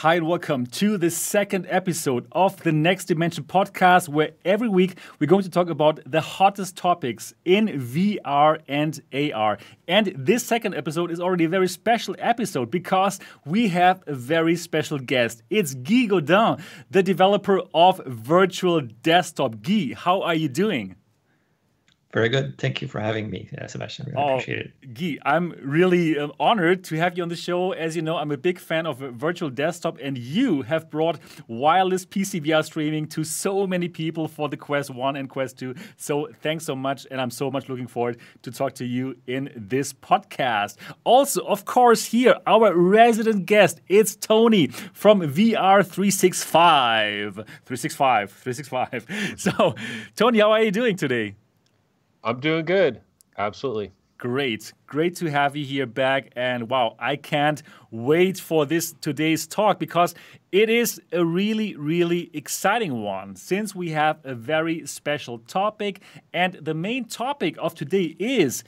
Hi, and welcome to the second episode of the Next Dimension podcast, where every week we're going to talk about the hottest topics in VR and AR. And this second episode is already a very special episode because we have a very special guest. It's Guy Godin, the developer of Virtual Desktop. Guy, how are you doing? Very good. Thank you for having me, uh, Sebastian. Really oh, appreciate it. Guy, I'm really uh, honored to have you on the show. As you know, I'm a big fan of virtual desktop, and you have brought wireless PC VR streaming to so many people for the Quest 1 and Quest 2. So thanks so much, and I'm so much looking forward to talk to you in this podcast. Also, of course, here, our resident guest, it's Tony from VR 365. 365, 365. So, Tony, how are you doing today? I'm doing good. Absolutely. Great. Great to have you here back. And wow, I can't wait for this today's talk because it is a really, really exciting one since we have a very special topic. And the main topic of today is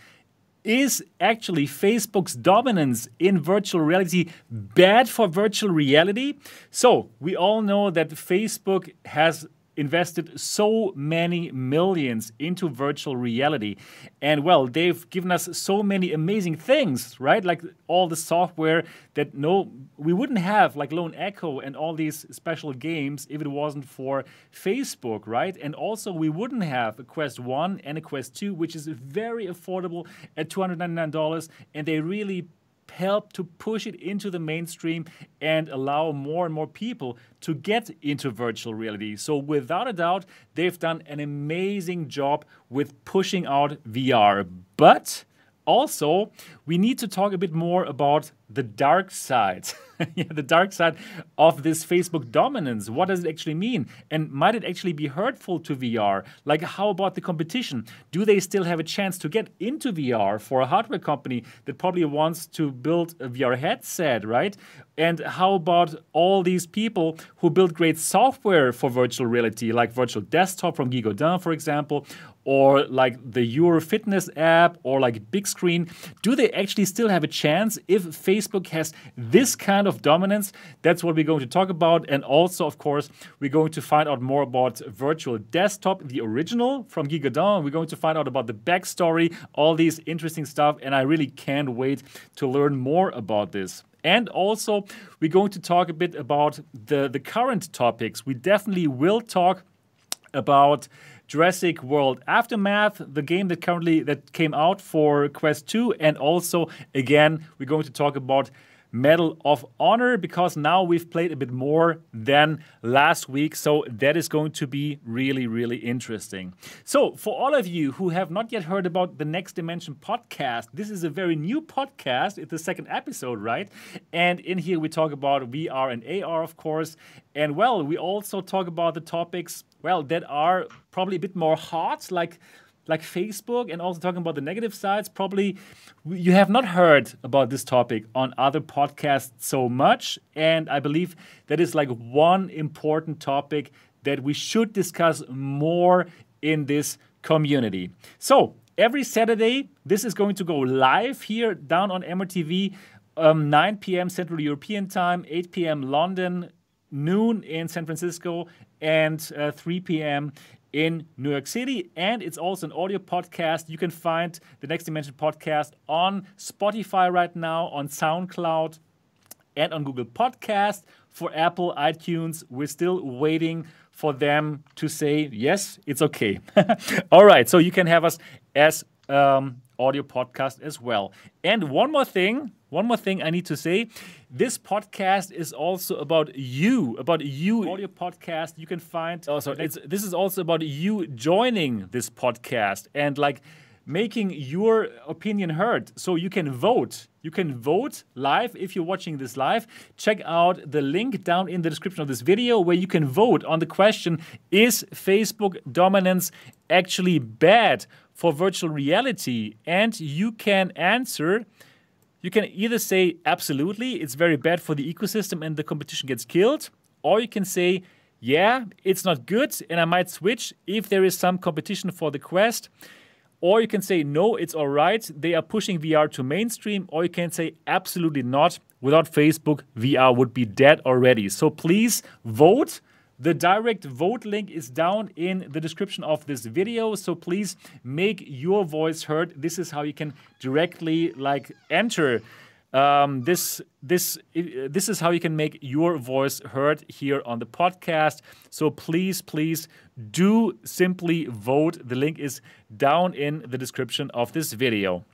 is actually Facebook's dominance in virtual reality bad for virtual reality? So, we all know that Facebook has invested so many millions into virtual reality. And well, they've given us so many amazing things, right? Like all the software that no we wouldn't have like Lone Echo and all these special games if it wasn't for Facebook, right? And also we wouldn't have a Quest 1 and a Quest 2, which is very affordable at $299 and they really help to push it into the mainstream and allow more and more people to get into virtual reality. So, without a doubt, they've done an amazing job with pushing out VR. But also, we need to talk a bit more about the dark side. yeah, the dark side of this Facebook dominance. What does it actually mean? And might it actually be hurtful to VR? Like, how about the competition? Do they still have a chance to get into VR for a hardware company that probably wants to build a VR headset, right? And how about all these people who build great software for virtual reality, like Virtual Desktop from Guy Godin, for example, or like the YUR Fitness app or like Bigscreen, do they actually still have a chance if Facebook has this kind of dominance? That's what we're going to talk about. And also, of course, we're going to find out more about Virtual Desktop, the original from Guy Godin. We're going to find out about the backstory, all these interesting stuff. And I really can't wait to learn more about this. And also, we're going to talk a bit about the, the current topics. We definitely will talk about Jurassic World Aftermath, the game that currently that came out for Quest 2, and also again we're going to talk about Medal of Honor because now we've played a bit more than last week. So that is going to be really, really interesting. So, for all of you who have not yet heard about the Next Dimension podcast, this is a very new podcast. It's the second episode, right? And in here we talk about VR and AR, of course. And well, we also talk about the topics, well, that are probably a bit more hot, like like Facebook and also talking about the negative sides, probably you have not heard about this topic on other podcasts so much. And I believe that is like one important topic that we should discuss more in this community. So, every Saturday, this is going to go live here down on MRTV, um, 9 p.m. Central European Time, 8 p.m. London, noon in San Francisco, and uh, 3 p.m in New York City. And it's also an audio podcast. You can find the Next Dimension podcast on Spotify right now, on SoundCloud, and on Google Podcast. For Apple, iTunes, we're still waiting for them to say, yes, it's okay. All right, so you can have us as um, audio podcast as well. And one more thing, one more thing I need to say. This podcast is also about you, about you audio podcast. You can find oh, also it's this is also about you joining this podcast and like making your opinion heard. So you can vote. You can vote live if you're watching this live. Check out the link down in the description of this video where you can vote on the question Is Facebook dominance actually bad for virtual reality? And you can answer. You can either say absolutely, it's very bad for the ecosystem and the competition gets killed, or you can say, yeah, it's not good and I might switch if there is some competition for the Quest. Or you can say, no, it's all right. They are pushing VR to mainstream. Or you can say, absolutely not. Without Facebook, VR would be dead already. So please vote. The direct vote link is down in the description of this video. So please make your voice heard. This is how you can directly like enter um, this this this is how you can make your voice heard here on the podcast. So please, please do simply vote. The link is down in the description of this video.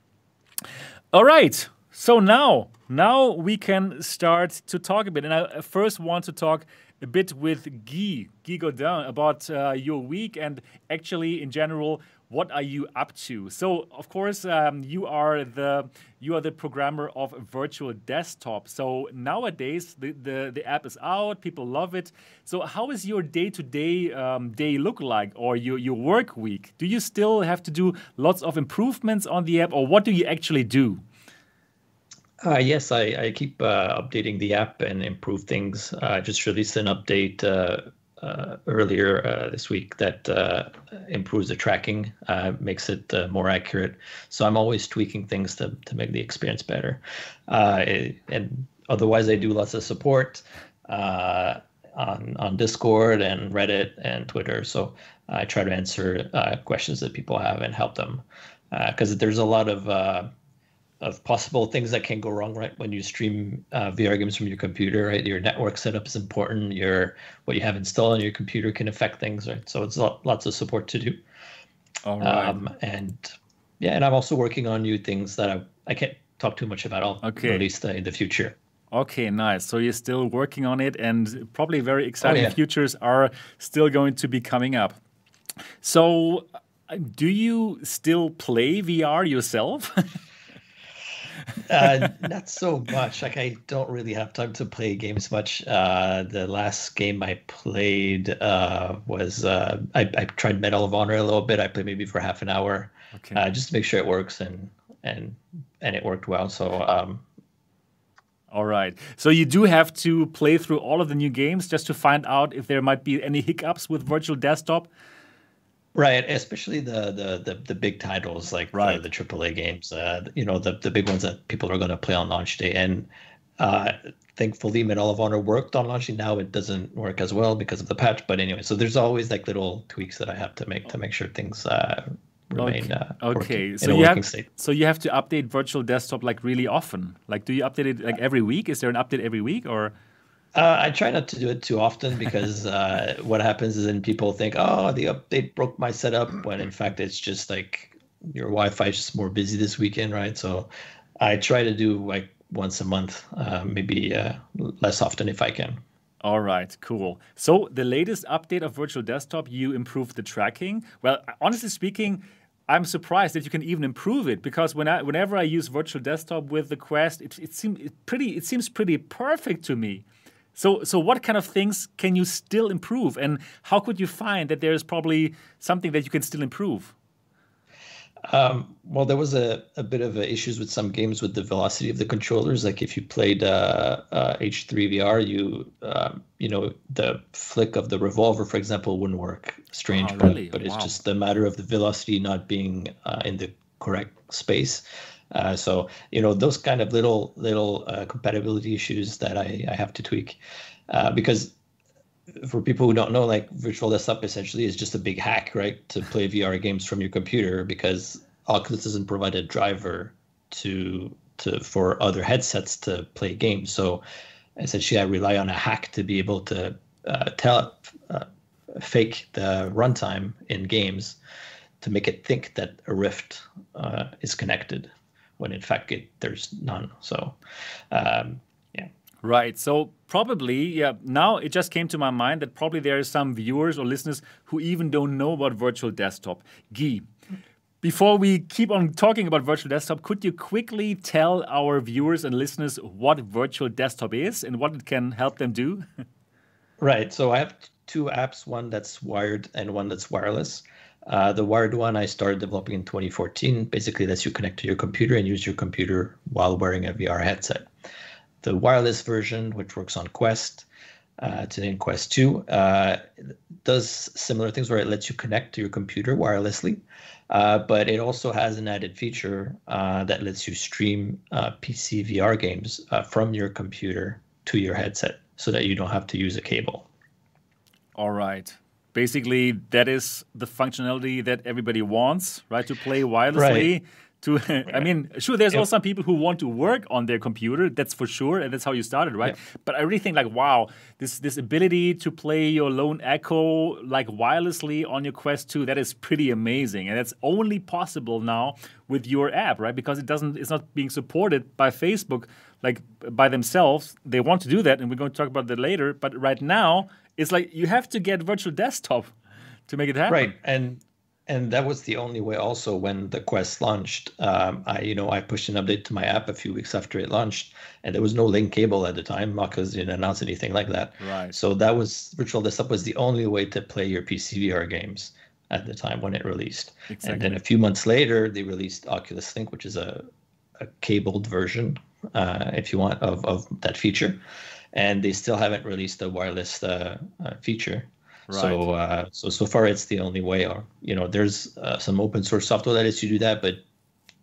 All right. So now, now we can start to talk a bit. And I first want to talk a bit with Guy, Guy Godin, about uh, your week and actually in general what are you up to? So, of course, um, you are the you are the programmer of virtual desktop. So nowadays, the, the, the app is out, people love it. So, how is your day to day day look like, or your your work week? Do you still have to do lots of improvements on the app, or what do you actually do? Uh, yes, I, I keep uh, updating the app and improve things. I uh, just released an update uh, uh, earlier uh, this week that uh, improves the tracking, makes it more accurate. So I'm always tweaking things to to make the experience better. and otherwise, I do lots of support on on Discord and Reddit and Twitter. So I try to answer questions that people have and help them because there's a lot of of possible things that can go wrong right when you stream uh, VR games from your computer. Right, your network setup is important. Your what you have installed on your computer can affect things. Right, so it's lots of support to do. All right. Um, and yeah, and I'm also working on new things that I I can't talk too much about. I'll okay. release in the future. Okay, nice. So you're still working on it, and probably very exciting oh, yeah. futures are still going to be coming up. So, uh, do you still play VR yourself? uh, not so much. Like I don't really have time to play games much. Uh, the last game I played uh, was uh, I, I, tried Medal of Honor a little bit. I played maybe for half an hour, okay. Uh, just to make sure it works and and and it worked well. So. Um, all right. So you do have to play through all of the new games just to find out if there might be any hiccups with Virtual Desktop. Right, especially the the the, the big titles like right. the, the AAA games, uh, you know, the the big ones that people are going to play on launch day. And uh, thankfully, Medal of Honor worked on launch day. Now it doesn't work as well because of the patch. But anyway, so there's always like little tweaks that I have to make to make sure things uh, remain okay. Uh, okay. so you have state. so you have to update Virtual Desktop like really often. Like, do you update it like every week? Is there an update every week or? Uh, I try not to do it too often because uh, what happens is then people think, oh, the update broke my setup, when in fact it's just like your Wi-Fi is just more busy this weekend, right? So I try to do like once a month, uh, maybe uh, less often if I can. All right, cool. So the latest update of Virtual Desktop, you improved the tracking. Well, honestly speaking, I'm surprised that you can even improve it because when I, whenever I use Virtual Desktop with the Quest, it, it seems pretty. It seems pretty perfect to me. So, so what kind of things can you still improve, and how could you find that there is probably something that you can still improve? Um, well, there was a, a bit of issues with some games with the velocity of the controllers. Like if you played uh, uh, H3 VR, you um, you know the flick of the revolver, for example, wouldn't work. Strange, oh, really? but, but it's just a matter of the velocity not being uh, in the correct space. Uh, so you know those kind of little little uh, compatibility issues that I, I have to tweak uh, because for people who don't know, like virtual desktop essentially is just a big hack, right? To play VR games from your computer because Oculus doesn't provide a driver to to for other headsets to play games. So essentially, I rely on a hack to be able to uh, tell uh, fake the runtime in games to make it think that a Rift uh, is connected when in fact it, there's none. So, um, yeah. Right. So probably, yeah. Now it just came to my mind that probably there are some viewers or listeners who even don't know about virtual desktop. Guy, Before we keep on talking about virtual desktop, could you quickly tell our viewers and listeners what virtual desktop is and what it can help them do? right. So I have two apps, one that's wired and one that's wireless. Uh, the wired one I started developing in 2014. Basically, lets you connect to your computer and use your computer while wearing a VR headset. The wireless version, which works on Quest, uh, today in Quest 2, uh, does similar things where it lets you connect to your computer wirelessly, uh, but it also has an added feature uh, that lets you stream uh, PC VR games from your computer to your headset so that you don't have to use a cable. All right. Basically, that is the functionality that everybody wants, right? To play wirelessly. Right to i mean sure there's yep. also some people who want to work on their computer that's for sure and that's how you started right yep. but i really think like wow this this ability to play your lone echo like wirelessly on your quest 2 that is pretty amazing and that's only possible now with your app right because it doesn't it's not being supported by facebook like by themselves they want to do that and we're going to talk about that later but right now it's like you have to get virtual desktop to make it happen. Right and and that was the only way also when the quest launched. Um, i you know i pushed an update to my app a few weeks after it launched and there was no link cable at the time because didn't announce anything like that. Right. So that was virtual desktop was the only way to play your pc vr games at the time when it released. Exactly. and then a few months later they released oculus link which is a, a cabled version uh, if you want of, of that feature and they still haven't released the wireless uh, uh, feature Right. So uh, so so far it's the only way. Or you know, there's uh, some open source software that lets you do that, but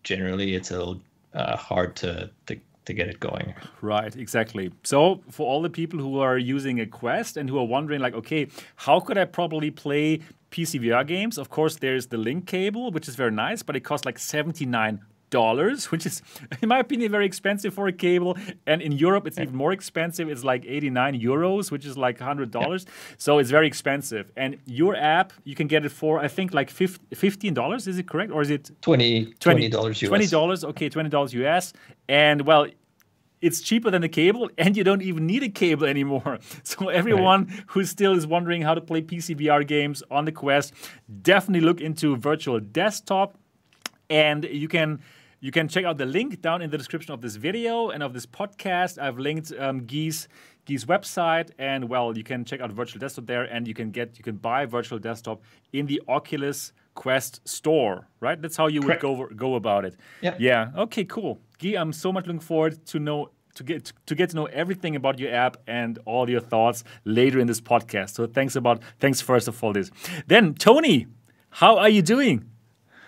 generally it's a little uh, hard to, to to get it going. Right, exactly. So for all the people who are using a Quest and who are wondering, like, okay, how could I probably play PC VR games? Of course, there's the link cable, which is very nice, but it costs like seventy nine dollars, which is, in my opinion, very expensive for a cable. And in Europe, it's yeah. even more expensive. It's like 89 euros, which is like $100. Yeah. So it's very expensive. And your app, you can get it for, I think, like $15. Is it correct? Or is it 20 $20 US. $20, okay, $20 US. And well, it's cheaper than a cable and you don't even need a cable anymore. So everyone right. who still is wondering how to play PC VR games on the Quest, definitely look into virtual desktop and you can you can check out the link down in the description of this video and of this podcast. I've linked um, Guy's Guy's website, and well, you can check out Virtual Desktop there, and you can get you can buy Virtual Desktop in the Oculus Quest store. Right? That's how you Correct. would go go about it. Yeah. Yeah. Okay. Cool. Guy, I'm so much looking forward to know to get to get to know everything about your app and all your thoughts later in this podcast. So thanks about thanks first of all this. Then Tony, how are you doing?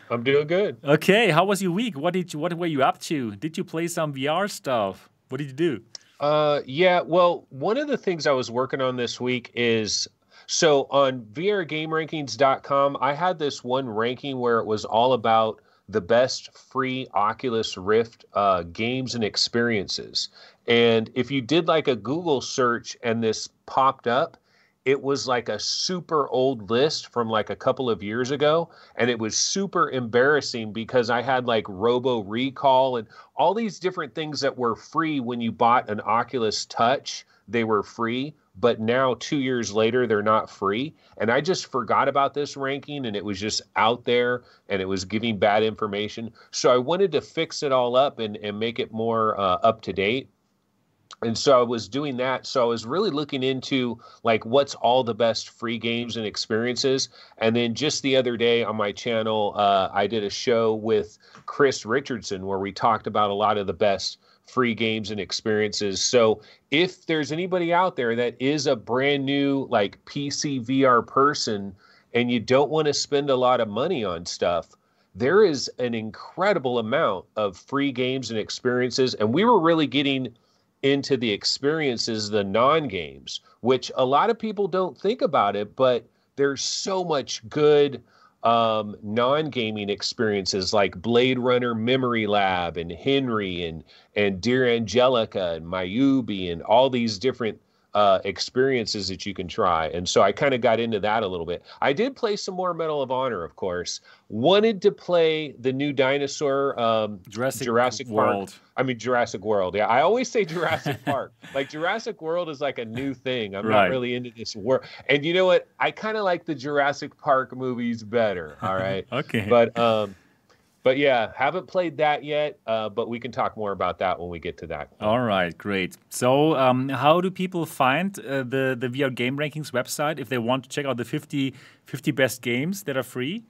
I'm doing good. Okay, how was your week? What did you what were you up to? Did you play some VR stuff? What did you do? Uh yeah, well, one of the things I was working on this week is so on VRGameRankings.com, I had this one ranking where it was all about the best free Oculus Rift uh, games and experiences. And if you did like a Google search and this popped up, it was like a super old list from like a couple of years ago and it was super embarrassing because i had like robo recall and all these different things that were free when you bought an oculus touch they were free but now 2 years later they're not free. And i just forgot about this ranking and it was just out there and it was giving bad information. So i wanted to fix it all up and, and make it more uh, up to date and so I was doing that. So I was really looking into like what's all the best free games and experiences. And then just the other day on my channel, uh, I did a show with Chris Richardson where we talked about a lot of the best free games and experiences. So if there's anybody out there that is a brand new like PC VR person and you don't want to spend a lot of money on stuff, there is an incredible amount of free games and experiences. And we were really getting into the experiences, the non games, which a lot of people don't think about it, but there's so much good um, non gaming experiences like Blade Runner Memory Lab and Henry and and Dear Angelica and Miyubi and all these different uh, experiences that you can try. And so I kind of got into that a little bit. I did play some more Medal of Honor, of course. Wanted to play the new dinosaur um, Jurassic, Jurassic World. Park. I mean Jurassic World. Yeah, I always say Jurassic Park. Like Jurassic World is like a new thing. I'm right. not really into this world. And you know what? I kind of like the Jurassic Park movies better. All right. okay. But um, but yeah, haven't played that yet. Uh, but we can talk more about that when we get to that. All right, great. So, um, how do people find uh, the the VR Game Rankings website if they want to check out the 50, 50 best games that are free?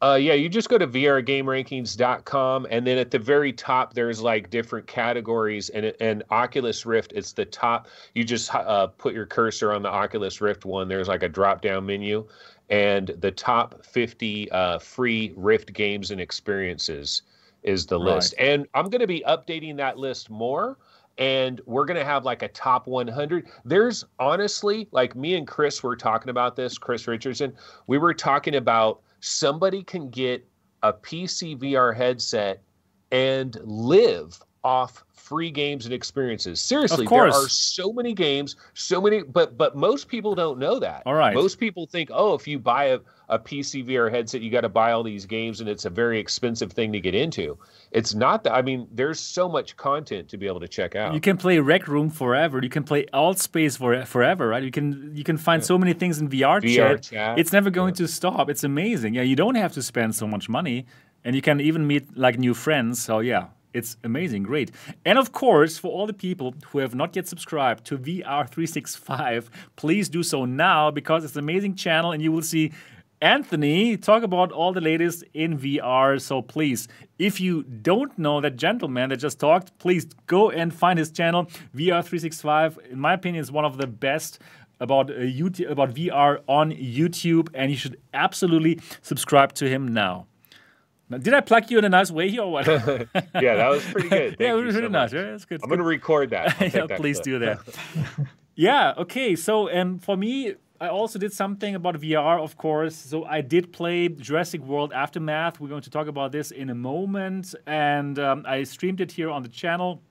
Uh, yeah, you just go to vrgamerankings.com, and then at the very top, there's like different categories. And and Oculus Rift, it's the top. You just uh, put your cursor on the Oculus Rift one. There's like a drop down menu, and the top 50 uh, free Rift games and experiences is the right. list. And I'm going to be updating that list more. And we're going to have like a top 100. There's honestly, like me and Chris were talking about this, Chris Richardson, we were talking about somebody can get a PC VR headset and live off free games and experiences. Seriously, there are so many games, so many, but but most people don't know that. All right. Most people think, oh, if you buy a, a PC VR headset, you got to buy all these games, and it's a very expensive thing to get into. It's not that. I mean, there's so much content to be able to check out. You can play Rec Room forever. You can play Altspace for forever, right? You can you can find so many things in VR, VR chat. chat. It's never going yeah. to stop. It's amazing. Yeah, you don't have to spend so much money, and you can even meet like new friends. So yeah, it's amazing, great. And of course, for all the people who have not yet subscribed to VR365, please do so now because it's an amazing channel and you will see Anthony talk about all the latest in VR. So please, if you don't know that gentleman that just talked, please go and find his channel, VR365. In my opinion, is one of the best about uh, YouTube, about VR on YouTube, and you should absolutely subscribe to him now. Did I pluck you in a nice way here or what? yeah, that was pretty good. Yeah, it was really so nice. Right? That's good. I'm going to record that. yeah, that please clip. do that. yeah, okay. So, um, for me, I also did something about VR, of course. So I did play Jurassic World Aftermath. We're going to talk about this in a moment. And um, I streamed it here on the channel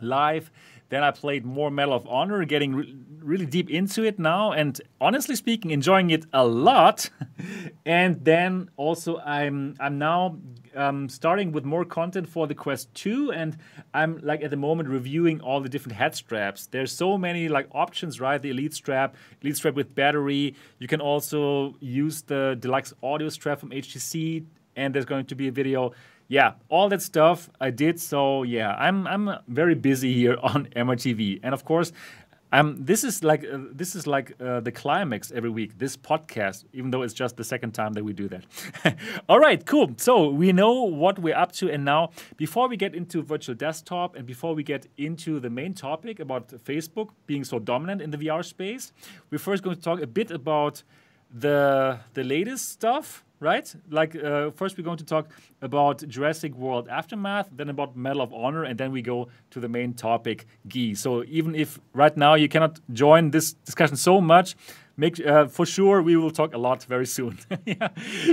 live. Then I played more Medal of Honor, getting re- really deep into it now, and honestly speaking, enjoying it a lot. and then also, I'm I'm now um, starting with more content for the Quest 2, and I'm like at the moment reviewing all the different head straps. There's so many like options, right? The Elite strap, Elite strap with battery. You can also use the deluxe audio strap from HTC, and there's going to be a video yeah, all that stuff I did. So yeah, I'm I'm very busy here on MRTV, and of course, um, this is like uh, this is like uh, the climax every week. This podcast, even though it's just the second time that we do that. All right, cool. So we know what we're up to, and now before we get into virtual desktop and before we get into the main topic about Facebook being so dominant in the VR space, we're first going to talk a bit about the the latest stuff right? Like uh, first we're going to talk about Jurassic World Aftermath, then about Medal of Honor, and then we go to the main topic, Guy. So even if right now you cannot join this discussion so much, make uh, for sure we will talk a lot very soon. yeah.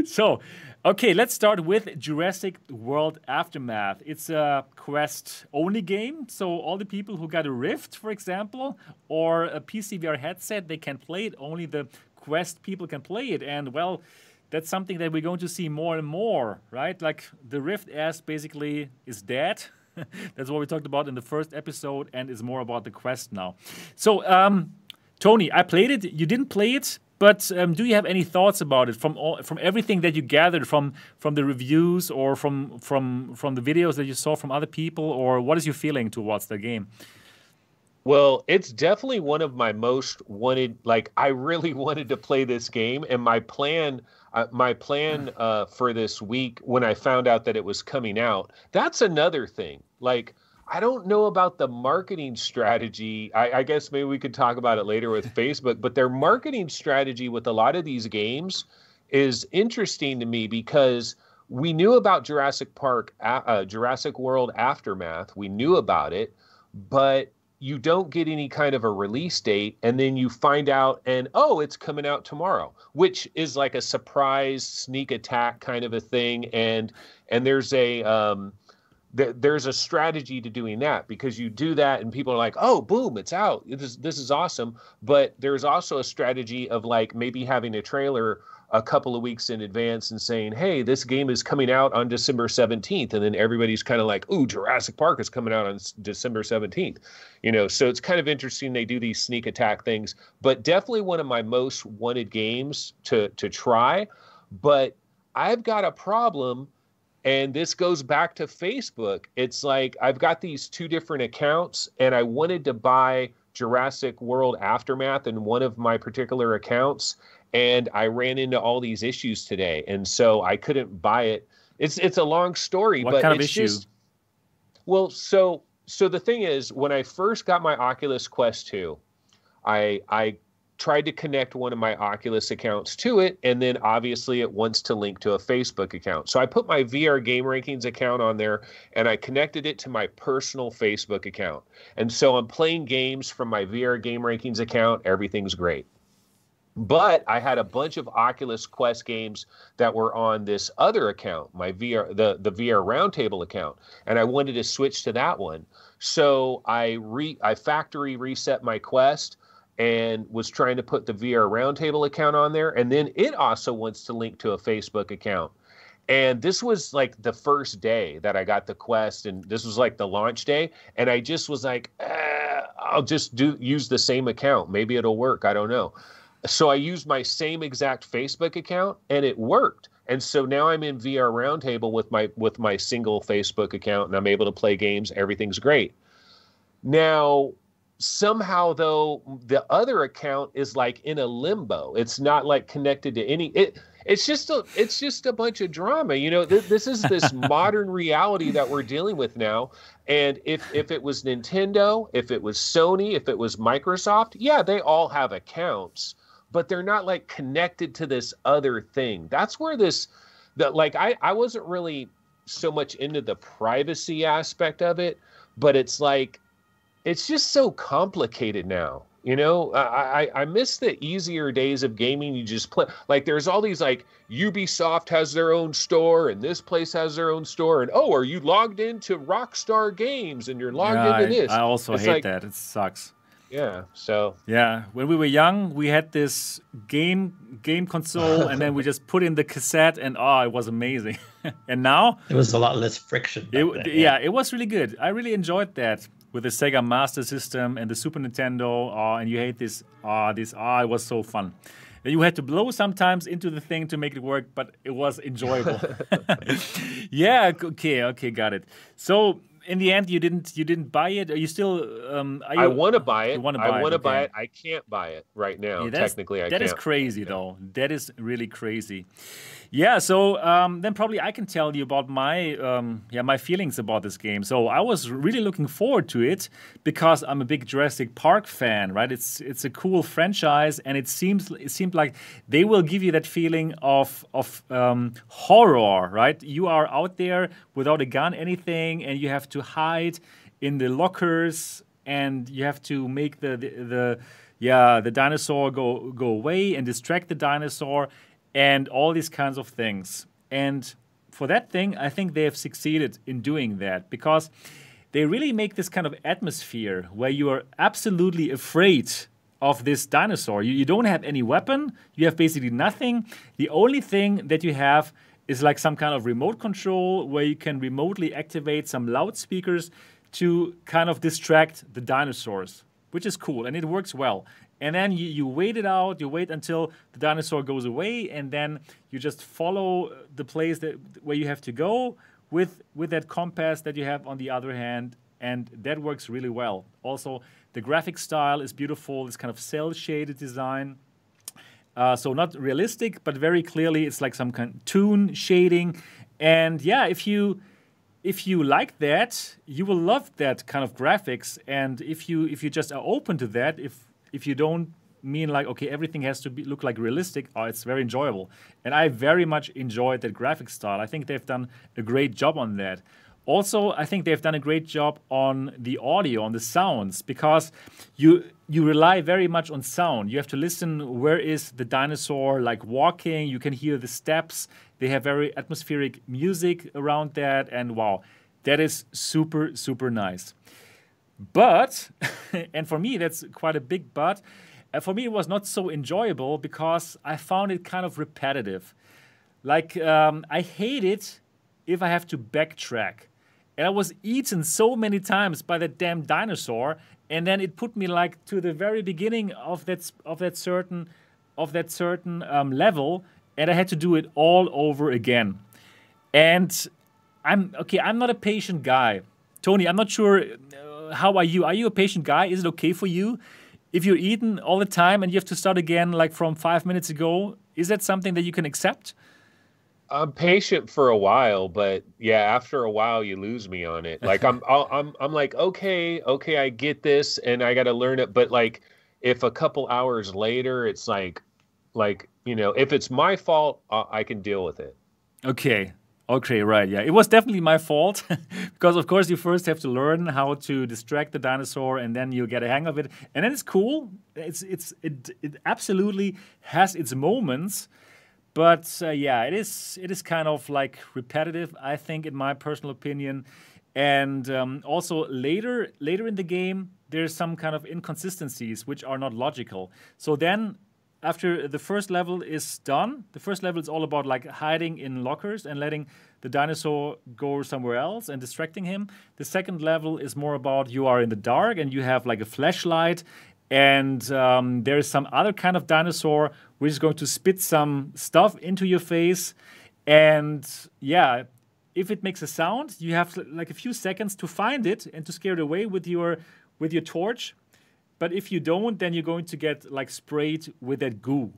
So. Okay, let's start with Jurassic World Aftermath. It's a Quest only game, so all the people who got a Rift, for example, or a PC VR headset, they can play it. Only the Quest people can play it. And well, that's something that we're going to see more and more, right? Like the Rift S basically is dead. that's what we talked about in the first episode, and is more about the Quest now. So, um, Tony, I played it. You didn't play it, but um, do you have any thoughts about it from all, from everything that you gathered from from the reviews or from from from the videos that you saw from other people, or what is your feeling towards the game? Well, it's definitely one of my most wanted. Like, I really wanted to play this game, and my plan uh, my plan uh, for this week when I found out that it was coming out. That's another thing. Like, I don't know about the marketing strategy. I, I, guess maybe we could talk about it later with Facebook, but their marketing strategy with a lot of these games is interesting to me because we knew about Jurassic Park, uh, Jurassic World Aftermath. We knew about it, but you don't get any kind of a release date and then you find out and oh it's coming out tomorrow which is like a surprise sneak attack kind of a thing. And and there's a um th- there's a strategy to doing that because you do that and people are like oh boom it's out. This, this is awesome. But there's also a strategy of like maybe having a trailer a couple of weeks in advance and saying, "Hey, this game is coming out on December 17th," and then everybody's kind of like, "Ooh, Jurassic Park is coming out on December 17th." You know, so it's kind of interesting they do these sneak attack things, but definitely one of my most wanted games to to try, but I've got a problem And this goes back to Facebook. It's like I've got these two different accounts, and I wanted to buy Jurassic World Aftermath in one of my particular accounts, and I ran into all these issues today, and so I couldn't buy it. It's it's a long story, what but kind of it's issue? just well, so so the thing is, when I first got my Oculus Quest 2, I I tried to connect one of my Oculus accounts to it, and then obviously it wants to link to a Facebook account. So I put my VR Game Rankings account on there, and I connected it to my personal Facebook account. And so I'm playing games from my VR Game Rankings account. Everything's great. But I had a bunch of Oculus Quest games that were on this other account, my VR the the VR Roundtable account, and I wanted to switch to that one. So I re I factory reset my Quest and was trying to put the VR Roundtable account on there, and then it also wants to link to a Facebook account. And this was like the first day that I got the Quest, and this was like the launch day, and I just was like, eh, I'll just do use the same account. Maybe it'll work. I don't know. So I used my same exact Facebook account and it worked. And so now I'm in VR Roundtable with my with my single Facebook account and I'm able to play games. Everything's great. Now somehow though the other account is like in a limbo. It's not like connected to any it it's just a it's just a bunch of drama you know th- this is this modern reality that we're dealing with now and if if it was nintendo if it was sony if it was microsoft yeah they all have accounts but they're not like connected to this other thing that's where this that like i i wasn't really so much into the privacy aspect of it but it's like it's just so complicated now you know I, I i miss the easier days of gaming you just play like there's all these like ubisoft has their own store and this place has their own store and oh are you logged into rockstar games and you're logged Yeah, into I, this I also It's hate like- that. It sucks. Yeah so Yeah, when we were young, we had this game game console, and then we just put in the cassette, and oh, it was amazing. and now, it was a lot less friction. it, then, yeah, it was really good. I really enjoyed that with the Sega Master System and the Super Nintendo. Oh, and you hate this. Ah, this. Ah, it was so fun. And You had to blow sometimes into the thing to make it work, but it was enjoyable. yeah. Okay. Okay. Got it. So in the end, you didn't you didn't buy it. Are you still? Um, are you, i want to buy it i want to buy it i can't buy it right now Yeah, technically i that can't is crazy, though. That is really crazy. Yeah. So um, then probably I can tell you about my um, yeah my feelings about this game. So I was really looking forward to it because I'm a big Jurassic Park fan, right? It's it's a cool franchise, and it seems it seemed like they will give you that feeling of of um, horror, right? You are out there without a gun, anything, and you have to hide in the lockers, and you have to make the the, the yeah the dinosaur go go away and distract the dinosaur and all these kinds of things. And for that thing i think they have succeeded in doing that because they really make this kind of atmosphere where you are absolutely afraid of this dinosaur. You, you don't have any weapon. You have basically nothing. The only thing that you have is like some kind of remote control where you can remotely activate some loudspeakers to kind of distract the dinosaurs, which is cool and it works well. And then you, you wait it out, you wait until the dinosaur goes away, and then you just follow the place that where you have to go with with that compass that you have on the other hand, and that works really well. Also, the graphic style is beautiful, it's kind of cel shaded design. Uh, so not realistic, but very clearly it's like some kind of toon shading. And yeah, if you if you like that, you will love that kind of graphics. And if you if you just are open to that, if if you don't mean like okay everything has to be look like realistic, oh, it's very enjoyable. And I very much enjoyed that graphic style. I think they've done a great job on that. Also, I think they've done a great job on the audio, on the sounds, because you you rely very much on sound. You have to listen where is the dinosaur like walking. You can hear the steps. They have very atmospheric music around that, and wow, that is super super nice. But, and for me, that's quite a big but. Uh, for me, it was not so enjoyable because I found it kind of repetitive. Like, um, I hate it if I have to backtrack. And I was eaten so many times by that damn dinosaur, and then it put me like to the very beginning of that of that certain of that certain um, level, and I had to do it all over again. And I'm okay. I'm not a patient guy. Tony, I'm not sure. How are you? Are you a patient guy? Is it okay for you if you're eating all the time and you have to start again, like from five minutes ago? Is that something that you can accept? I'm patient for a while, but yeah, after a while you lose me on it. Like I'm I'm I'm like, okay, okay, I get this and I got to learn it, but like if a couple hours later it's like like, you know, if it's my fault, I can deal with it. Okay. Okay, right. Yeah, it was definitely my fault because, of course, you first have to learn how to distract the dinosaur, and then you get a hang of it, and then it's cool. It's it's it it absolutely has its moments, but uh, yeah, it is it is kind of like repetitive. I think, in my personal opinion, and um, also later later in the game, there's some kind of inconsistencies which are not logical. So then after the first level is done, the first level is all about like hiding in lockers and letting the dinosaur go somewhere else and distracting him. The second level is more about you are in the dark and you have like a flashlight, and um, there is some other kind of dinosaur which is going to spit some stuff into your face. And yeah, if it makes a sound, you have like a few seconds to find it and to scare it away with your with your torch but if you don't, then you're going to get like sprayed with that goo.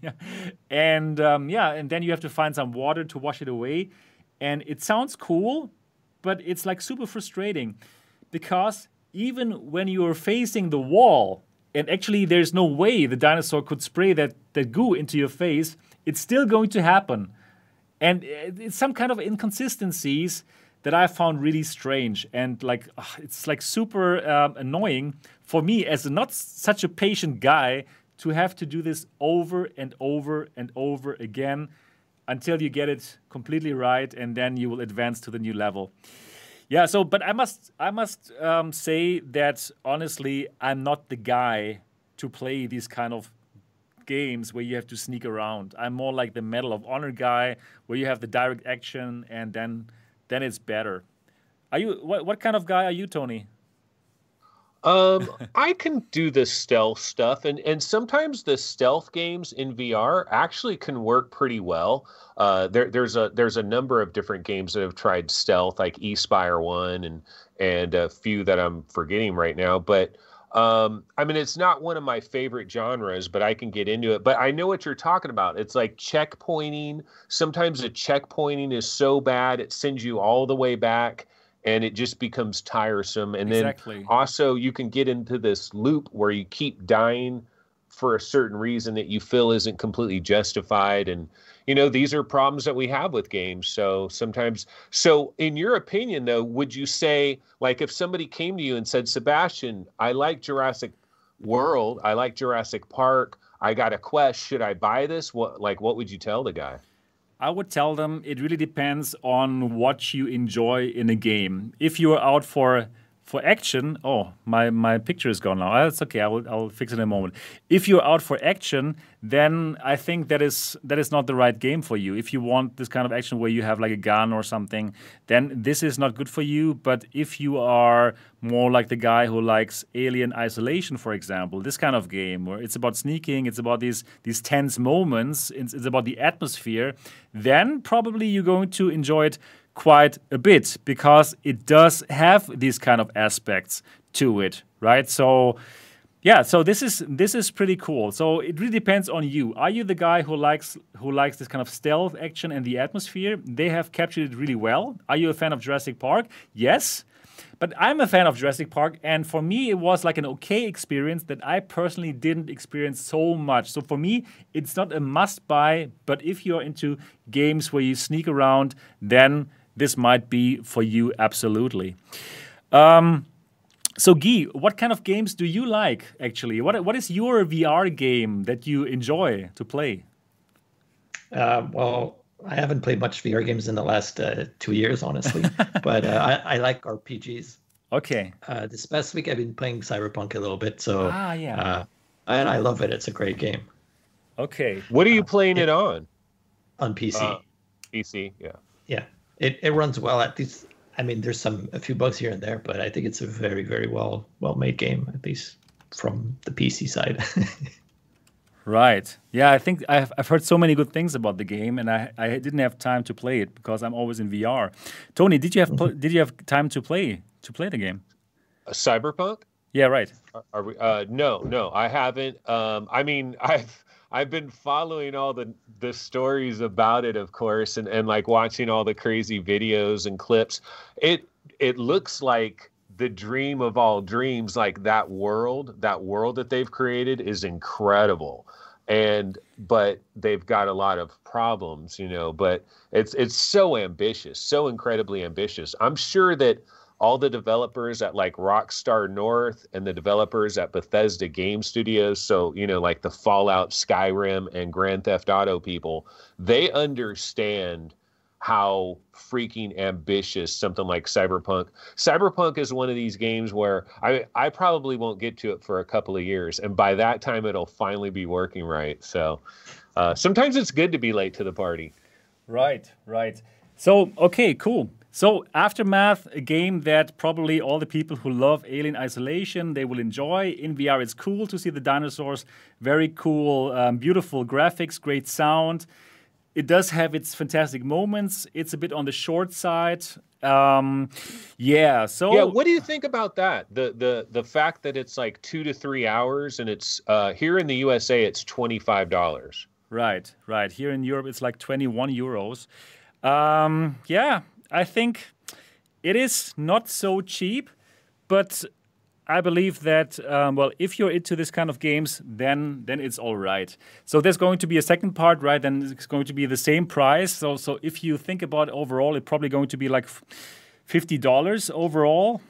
and um, yeah, and then you have to find some water to wash it away. And it sounds cool, but it's like super frustrating because even when you're facing the wall and actually there's no way the dinosaur could spray that, that goo into your face, it's still going to happen. And it's some kind of inconsistencies that I found really strange and like ugh, it's like super um, annoying for me as not such a patient guy to have to do this over and over and over again until you get it completely right and then you will advance to the new level. Yeah, so but I must I must um, say that honestly I'm not the guy to play these kind of games where you have to sneak around. I'm more like the Medal of Honor guy where you have the direct action and then then it's better. Are you what what kind of guy are you, Tony? Um, I can do the stealth stuff, and and sometimes the stealth games in VR actually can work pretty well. Uh, there there's a there's a number of different games that have tried stealth, like Espire One, and and a few that I'm forgetting right now, but. Um, I mean, it's not one of my favorite genres, but I can get into it. But I know what you're talking about. It's like checkpointing. Sometimes the checkpointing is so bad it sends you all the way back and it just becomes tiresome. And exactly. then also you can get into this loop where you keep dying for a certain reason that you feel isn't completely justified and you know these are problems that we have with games so sometimes so in your opinion though would you say like if somebody came to you and said sebastian i like jurassic world i like jurassic park i got a quest should i buy this what like what would you tell the guy I would tell them it really depends on what you enjoy in a game. If you're out for for action, oh, my, my picture is gone now. Ah, That's okay. I will I'll fix it in a moment. If you're out for action, then I think that is that is not the right game for you. If you want this kind of action where you have like a gun or something, then this is not good for you. But if you are more like the guy who likes Alien Isolation, for example, this kind of game where it's about sneaking, it's about these these tense moments, it's, it's about the atmosphere, then probably you're going to enjoy it quite a bit because it does have these kind of aspects to it, right? So yeah, so this is this is pretty cool. So it really depends on you. Are you the guy who likes who likes this kind of stealth action and the atmosphere? They have captured it really well. Are you a fan of Jurassic Park? Yes. But I'm a fan of Jurassic Park, and for me, it was like an okay experience that I personally didn't experience so much. So for me, it's not a must buy, but if you're into games where you sneak around, then this might be for you absolutely. Um, so, Guy, what kind of games do you like actually? What, what is your VR game that you enjoy to play? Uh, well, I haven't played much VR games in the last uh, two years, honestly, but uh, I, I, like RPGs. Okay. Uh, this past week, I've been playing Cyberpunk a little bit, so ah, yeah. Uh, and I love it. It's a great game. Okay. What are you playing it, it on? On PC. PC, yeah. Yeah, it, it runs well at least. I mean, there's some a few bugs here and there, but I think it's a very very well well made game at least from the PC side. Right. Yeah, I think I've, I've heard so many good things about the game, and I, I didn't have time to play it because I'm always in VR. Tony, did you have mm-hmm. did you have time to play to play the game? A Cyberpunk? Yeah, right. Are, are we? Uh, no, no, I haven't. Um, I mean, I've I've been following all the the stories about it, of course, and and like watching all the crazy videos and clips. It it looks like the dream of all dreams like that world that world that they've created is incredible and but they've got a lot of problems you know but it's it's so ambitious so incredibly ambitious i'm sure that all the developers at like rockstar north and the developers at bethesda game studios so you know like the fallout skyrim and grand theft auto people they understand how freaking ambitious something like Cyberpunk. Cyberpunk is one of these games where I I probably won't get to it for a couple of years, and by that time it'll finally be working right. So uh, sometimes it's good to be late to the party. Right, right. So okay, cool. So Aftermath, a game that probably all the people who love Alien Isolation they will enjoy. In VR, it's cool to see the dinosaurs. Very cool, um, beautiful graphics, great sound it does have its fantastic moments. It's a bit on the short side. Um, yeah. So yeah, what do you think about that? The the the fact that it's like two to three hours, and it's uh, here in the USA, it's twenty five dollars. Right, right. Here in Europe, it's like twenty one euros. Um, yeah, I think it is not so cheap, but I believe that um, well, if you're into this kind of games, then then it's all right. So there's going to be a second part, right? Then it's going to be the same price. So so if you think about overall, it's probably going to be like fifty dollars overall.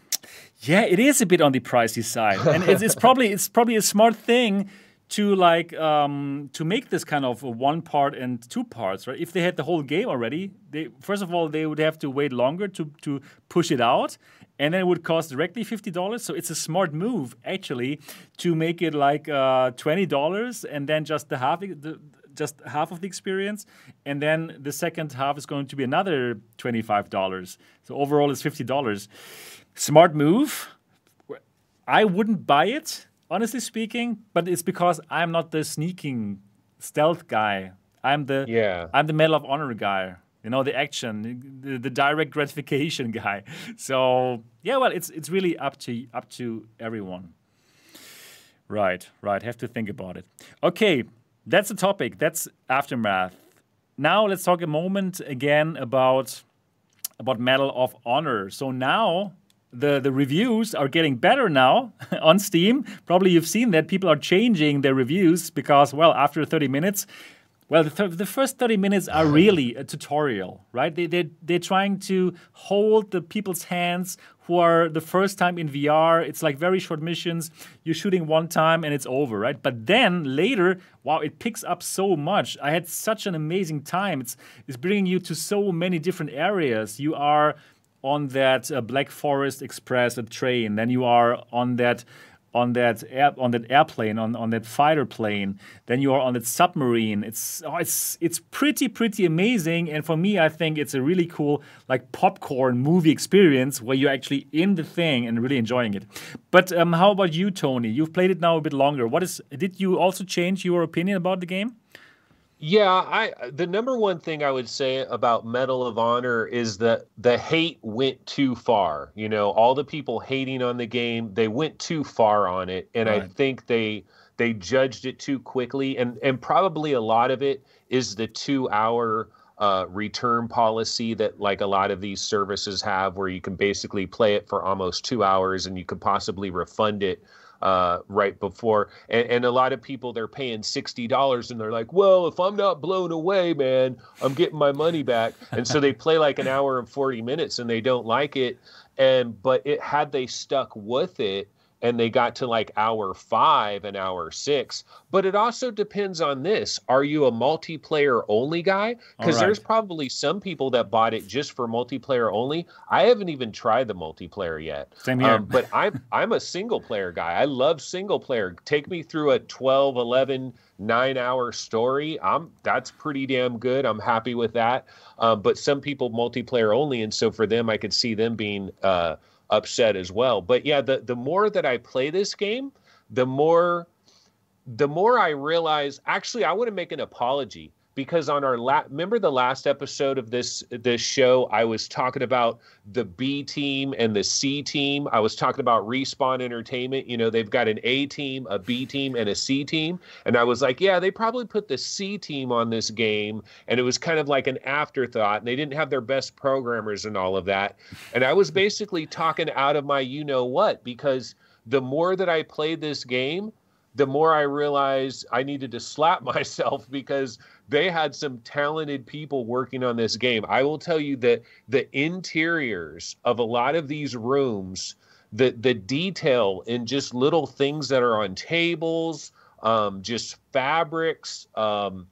Yeah, it is a bit on the pricey side, and it's, it's probably it's probably a smart thing to like um, to make this kind of one part and two parts, right? If they had the whole game already, they first of all they would have to wait longer to to push it out, and then it would cost directly fifty dollars. So it's a smart move actually to make it like uh, twenty dollars, and then just the half the, just half of the experience, and then the second half is going to be another twenty five dollars. So overall, it's fifty dollars. Smart move. I wouldn't buy it honestly speaking, but it's because I'm not the sneaking stealth guy. I'm the yeah. I'm the Medal of Honor guy. You know, the action, the, the direct gratification guy. So yeah, well, it's it's really up to up to everyone. Right, right. Have to think about it. Okay, that's the topic. That's aftermath. Now let's talk a moment again about about Medal of Honor. So now the the reviews are getting better now on Steam. Probably you've seen that people are changing their reviews because well, after 30 minutes, well, the, th- the first 30 minutes are really a tutorial, right? They, they, they're trying to hold the people's hands who are the first time in VR. It's like very short missions. You're shooting one time and it's over, right? But then later, wow, it picks up so much. I had such an amazing time. It's, it's bringing you to so many different areas. You are on that uh, Black Forest Express train, then you are on that on that air, on that airplane, on, on that fighter plane, then you are on that submarine. It's oh, it's it's pretty pretty amazing, and for me, I think it's a really cool like popcorn movie experience where you're actually in the thing and really enjoying it. But um, how about you, Tony? You've played it now a bit longer. What is? Did you also change your opinion about the game? Yeah, I the number one thing I would say about Medal of Honor is that the hate went too far. You know, all the people hating on the game, they went too far on it, and right. I think they they judged it too quickly, and and probably a lot of it is the two hour uh, return policy that like a lot of these services have, where you can basically play it for almost two hours and you could possibly refund it uh, right before. And, and, a lot of people they're paying sixty dollars and they're like, well, if I'm not blown away, man, I'm getting my money back. And so they play like an hour and forty minutes and they don't like it. And but it had they stuck with it and they got to like hour five and hour six. But it also depends on this. Are you a multiplayer only guy? Because right. there's probably some people that bought it just for multiplayer only. I haven't even tried the multiplayer yet. Same here. Um, but I'm I'm a single player guy. I love single player. Take me through a 12, 11, nine hour story. I'm that's pretty damn good. I'm happy with that. Um, but some people multiplayer only, and so for them, I could see them being uh, upset as well. But yeah, the the more that I play this game, the more the more I realize, actually, I want to make an apology because on our last remember the last episode of this this show I was talking about the B team and the C team. I was talking about Respawn Entertainment. You know, they've got an A team, a B team, and a C team. And I was like, yeah, they probably put the C team on this game, and it was kind of like an afterthought. And they didn't have their best programmers and all of that. And I was basically talking out of my you know what because the more that I played this game, the more I realized I needed to slap myself because they had some talented people working on this game. I will tell you that the interiors of a lot of these rooms, the the detail in just little things that are on tables, um, just fabrics, um,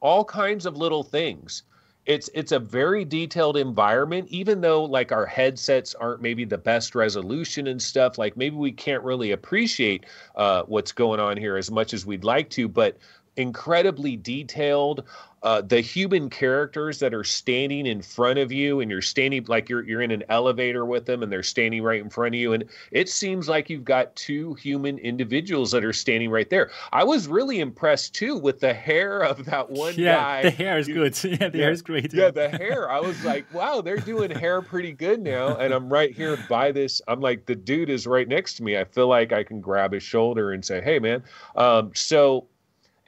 all kinds of little things it's it's a very detailed environment even though like our headsets aren't maybe the best resolution and stuff like maybe we can't really appreciate uh, what's going on here as much as we'd like to but incredibly detailed uh, the human characters that are standing in front of you and you're standing like you're you're in an elevator with them and they're standing right in front of you and it seems like you've got two human individuals that are standing right there. I was really impressed too with the hair of that one yeah, guy. the hair is You- good. Yeah, the yeah, hair is great. yeah, the hair. I was like, wow, they're doing hair pretty good now. And I'm right here by this. I'm like, the dude is right next to me. I feel like I can grab his shoulder and say, hey, man. Um, so,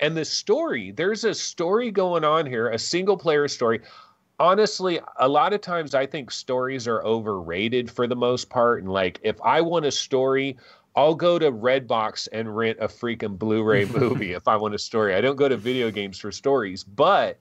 and the story, there's a story going on here, a single player story. Honestly, a lot of times I think stories are overrated for the most part. And like, if I want a story, I'll go to Redbox and rent a freaking Blu-ray movie if I want a story. I don't go to video games for stories, but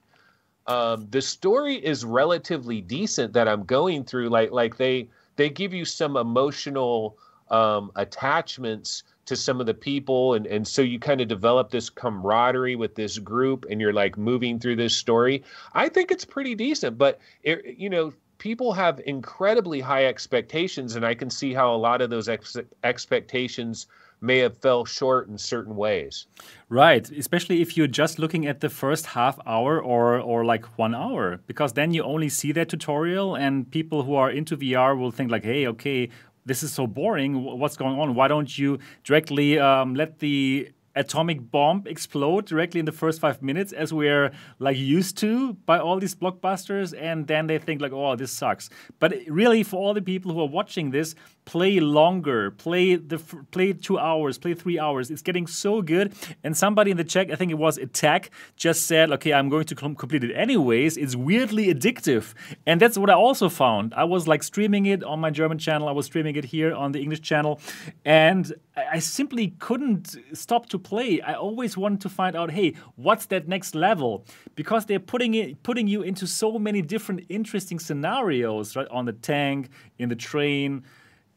um, the story is relatively decent that I'm going through. Like like they they give you some emotional um, attachments to some of the people, and and so you kind of develop this camaraderie with this group, and you're like moving through this story. I think it's pretty decent, but it, you know. People have incredibly high expectations, and I can see how a lot of those ex- expectations may have fell short in certain ways. Right, especially if you're just looking at the first half hour or or like one hour, because then you only see that tutorial, and people who are into VR will think like, "Hey, okay, this is so boring. What's going on? Why don't you directly um, let the atomic bomb explode directly in the first five minutes, as we're like used to by all these blockbusters?" And then they think like, "Oh, this sucks." But really, for all the people who are watching this, play longer, play the play two hours, play three hours. It's getting so good. And somebody in the chat, I think it was Attack, just said, "Okay, I'm going to com- complete it anyways." It's weirdly addictive, and that's what I also found. I was like streaming it on my German channel. I was streaming it here on the English channel, and I I simply couldn't stop to play. I always wanted to find out, hey, what's that next level? Because they're putting it, putting you into so many different interesting scenarios, right? On the tank, in the train,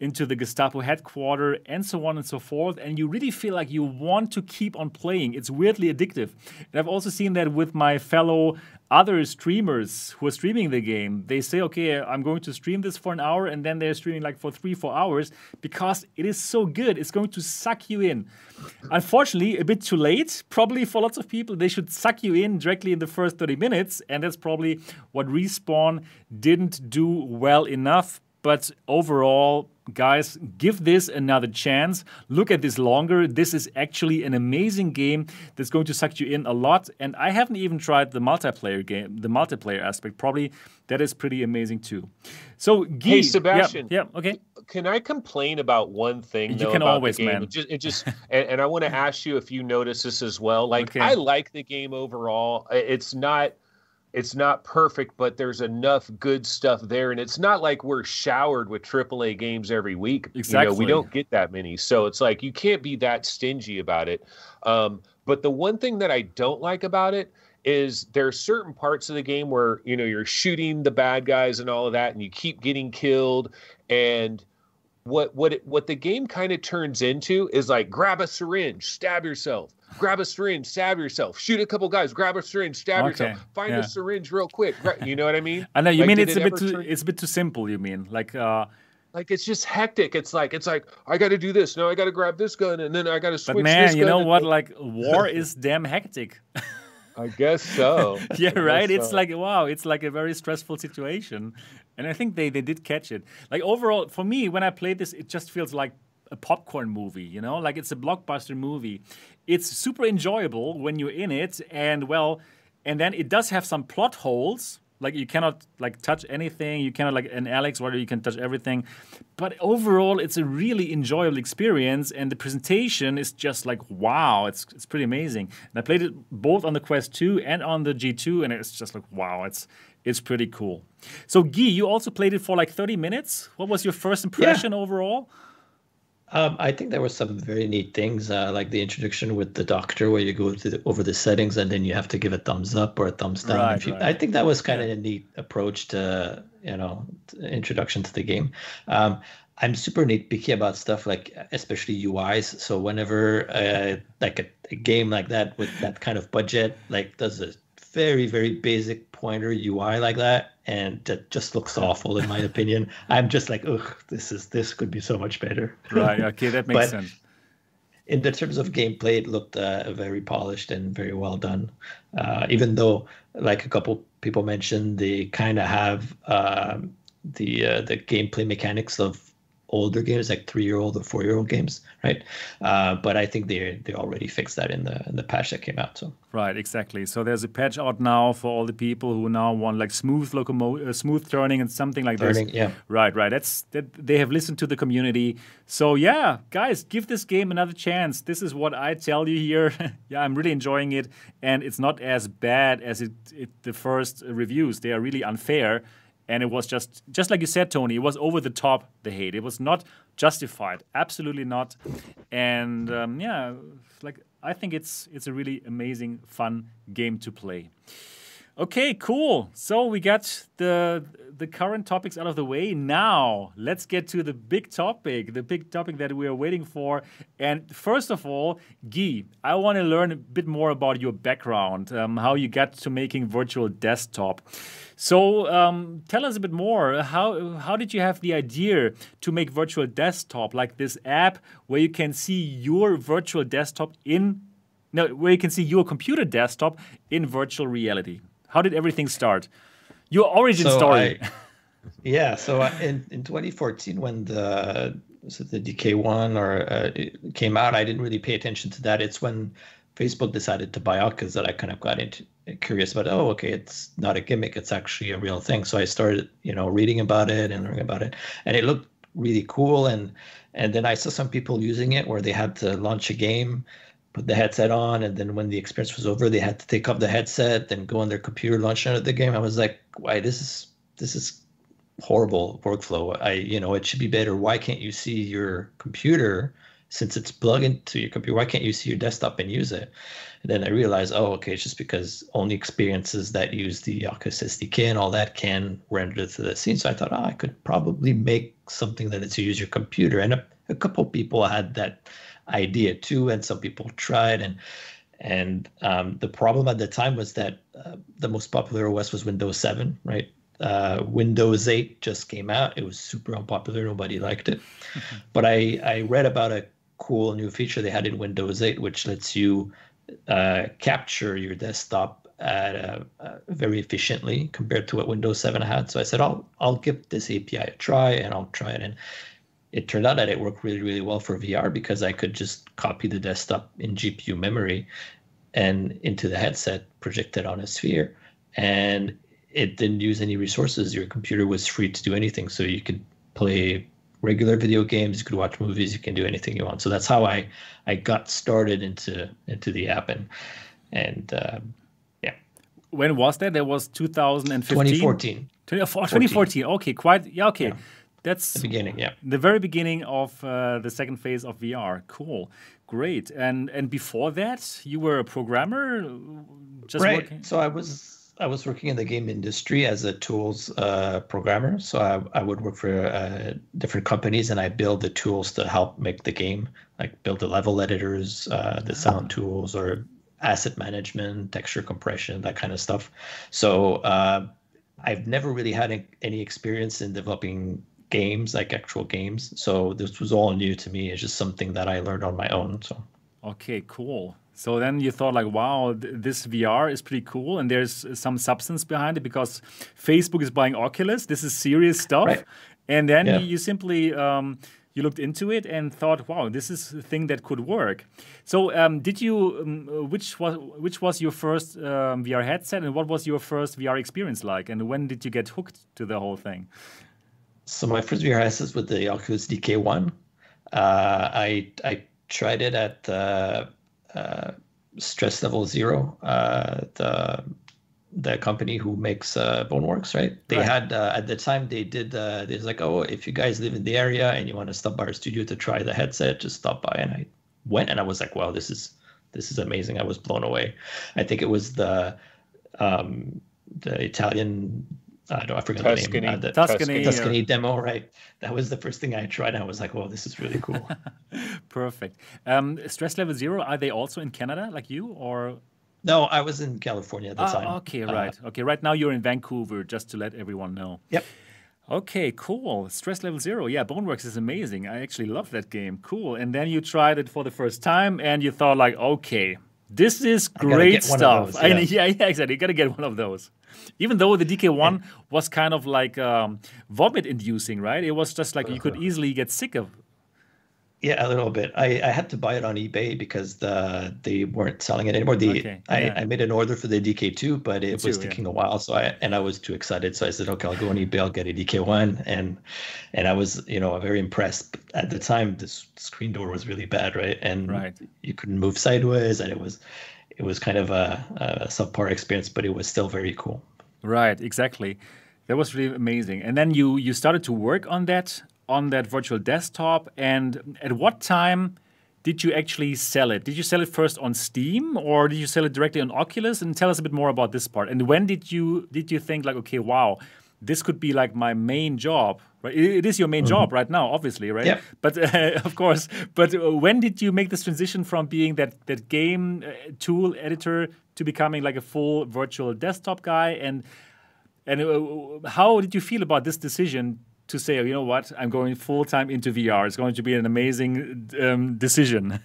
into the Gestapo headquarters, and so on and so forth. And you really feel like you want to keep on playing. It's weirdly addictive. And I've also seen that with my fellow other streamers who are streaming the game. They say, okay, I'm going to stream this for an hour, and then they're streaming like for three, four hours because it is so good. It's going to suck you in. Unfortunately, a bit too late, probably for lots of people. They should suck you in directly in the first 30 minutes, and that's probably what Respawn didn't do well enough. But overall, guys, give this another chance. Look at this longer. This is actually an amazing game that's going to suck you in a lot. And I haven't even tried the multiplayer game, the multiplayer aspect. Probably that is pretty amazing too. So, Guy, Hey, Sebastian. Yeah, okay. can I complain about one thing? You though, can always, man. It just, it just and, and I want to ask you if you notice this as well. Like, Okay. I like the game overall. It's not, it's not perfect, but there's enough good stuff there, and it's not like we're showered with AAA games every week. You know, Exactly. we don't get that many, so it's like you can't be that stingy about it. Um, but the one thing that I don't like about it is there are certain parts of the game where you know you're shooting the bad guys and all of that and you keep getting killed and what what it, what the game kind of turns into is like grab a syringe stab yourself grab a syringe stab yourself shoot a couple guys grab a syringe stab Okay, yourself find yeah. a syringe real quick you know what i mean I know you Like, mean it's a bit too turn- it's a bit too simple. You mean like uh, like it's just hectic it's like it's like i got to do this now i got to grab this gun and then i got to switch but man, this you gun know what? Like war is damn hectic. i guess so yeah, guess right. It's so. like wow, it's like a very stressful situation, and I think they they did catch it. Like overall, for me, when I played this, it just feels like a popcorn movie, you know, like it's a blockbuster movie. It's super enjoyable when you're in it, and well, and then it does have some plot holes. Like you cannot like touch anything. You cannot like an Alyx where you can touch everything. But overall, it's a really enjoyable experience, and the presentation is just like wow. It's it's pretty amazing. And I played it both on the Quest 2 and on the G2, and it's just like wow. It's it's pretty cool. So Guy, you also played it for like 30 minutes. What was your first impression yeah. overall? Um, I think there were some very neat things, uh, like the introduction with the doctor, where you go the, over the settings and then you have to give a thumbs up or a thumbs down. Right, you, right. I think that was kind of a neat approach to, you know, introduction to the game. Um, I'm super nitpicky about stuff like, especially UIs. So whenever uh, like a, a, game like that with that kind of budget, like does a very very basic pointer UI like that, and that just looks awful in my opinion. I'm just like, ugh, this is this could be so much better. Right. Okay, that makes sense. In the terms of gameplay, it looked uh, very polished and very well done. Uh, even though, like a couple people mentioned, they kind of have um, the uh, the gameplay mechanics of older games, like three year old or four year old games, right? Uh, but I think they they already fixed that in the in the patch that came out. So right, exactly. So there's a patch out now for all the people who now want like smooth locomo- uh, smooth turning and something like turning, this. Yeah. Right, right. That's that they have listened to the community. So yeah, guys, give this game another chance. This is what I tell you here. yeah, I'm really enjoying it, and it's not as bad as it, it the first reviews. They are really unfair and it was just just like you said tony it was over the top the hate. It was not justified absolutely not. And um, yeah like i think it's it's a really amazing fun game to play. Okay cool. So we got the the current topics out of the way. Now, let's get to the big topic, the big topic that we are waiting for. And first of all, Guy, I want to learn a bit more about your background, um, how you got to making virtual desktop. So, um, tell us a bit more. How how did you have the idea to make virtual desktop, like this app where you can see your virtual desktop in no, where you can see your computer desktop in virtual reality? How did everything start? Your origin so story. I, yeah, so in in 2014 when the so the DK1 or uh, came out, I didn't really pay attention to that. It's when Facebook decided to buy Oculus that I kind of got into curious about. Oh, okay, it's not a gimmick; it's actually a real thing. So I started, you know, reading about it and learning about it, and it looked really cool. And and then I saw some people using it where they had to launch a game put the headset on and then when the experience was over they had to take off the headset and go on their computer launch the game. I was like why this is this is horrible workflow. I you know it should be better. Why can't you see your computer since it's plugged into your computer? Why can't you see your desktop and use it? And then i realized oh okay it's just because only experiences that use the oculus sdk and all that can render to the scene. So i thought oh, i could probably make something that lets you use your computer. And a, a couple people had that idea too, and some people tried. And and um, the problem at the time was that uh, the most popular OS was Windows 7, right? Uh, Windows 8 just came out. It was super unpopular. Nobody liked it. Mm-hmm. But I, I read about a cool new feature they had in Windows 8, which lets you uh, capture your desktop at a, uh, very efficiently compared to what Windows 7 had. So I said, I'll I'll give this API a try, and I'll try it. And it turned out that it worked really, really well for VR because I could just copy the desktop in GPU memory and into the headset, project it on a sphere. And it didn't use any resources. Your computer was free to do anything. So you could play regular video games, you could watch movies, you can do anything you want. So that's how I I got started into into the app and and uh, yeah. When was that? That was 2015. 2014. 2014. Okay, quite yeah. Okay. Yeah. That's the beginning, yeah. The very beginning of uh, the second phase of VR. Cool, great. And and before that, you were a programmer, just right. Working? So I was I was working in the game industry as a tools uh, programmer. So I, I would work for uh, different companies and I build the tools to help make the game, like build the level editors, uh, the ah. sound tools, or asset management, texture compression, that kind of stuff. So uh, I've never really had any experience in developing games, like actual games. So this was all new to me. It's just something that I learned on my own. So okay, cool. So then you thought like, wow, th this VR is pretty cool, and there's some substance behind it because Facebook is buying Oculus. This is serious stuff, right. and then yeah. you simply um, you looked into it and thought, "Wow, this is a thing that could work." So, um, did you? Um, which was which was your first um, VR headset, and what was your first VR experience like? And when did you get hooked to the whole thing? So my first VR headset was with the Oculus DK1. Uh, I I tried it at uh, uh, Stress Level Zero, uh, the the company who makes uh, Boneworks, right? They right. had uh, at the time they did. Uh, they was like, oh, if you guys live in the area and you want to stop by our studio to try the headset, just stop by. And I went and I was like, wow, this is this is amazing. I was blown away. I think it was the um, the Italian. I don't. I forgot Tuscany. the name. Uh, the Tuscany, Tuscany demo, right? That was the first thing I tried. I was like, "Well, this is really cool." Perfect. Um, Stress Level Zero. Are they also in Canada, like you, or no, I was in California at the ah, time. Okay, uh, right. Uh, okay, right now you're in Vancouver, just to let everyone know. Yep. Okay, cool. Stress Level Zero. Yeah, Boneworks is amazing. I actually love that game. Cool. And then you tried it for the first time and you thought, like, okay, this is great stuff. Those, yeah. yeah. yeah, exactly. You got to get one of those. Even though the DK1 was kind of like um, vomit inducing, right? It was just like you could uh-huh. easily get sick of yeah, a little bit. I, I had to buy it on eBay because the they weren't selling it anymore. The okay. I, I made an order for the DK2, but it was taking yeah. a while. So I and I was too excited. So I said, okay, I'll go on eBay. I'll get a DK1, and and I was you know very impressed. At the time, the screen door was really bad, right? And right. you couldn't move sideways, and it was it was kind of a, a subpar experience, but it was still very cool. Right, exactly. That was really amazing. And then you you started to work on that on that virtual desktop? And at what time did you actually sell it? Did you sell it first on Steam or did you sell it directly on Oculus? And tell us a bit more about this part. And when did you did you think like, okay, wow, this could be like my main job? Right? It is your main mm -hmm. job right now, obviously, right? Yeah. But uh, of course, but uh, when did you make this transition from being that that game uh, tool editor to becoming like a full virtual desktop guy? And and uh, how did you feel about this decision to say, you know what, I'm going full time into VR. It's going to be an amazing um, decision.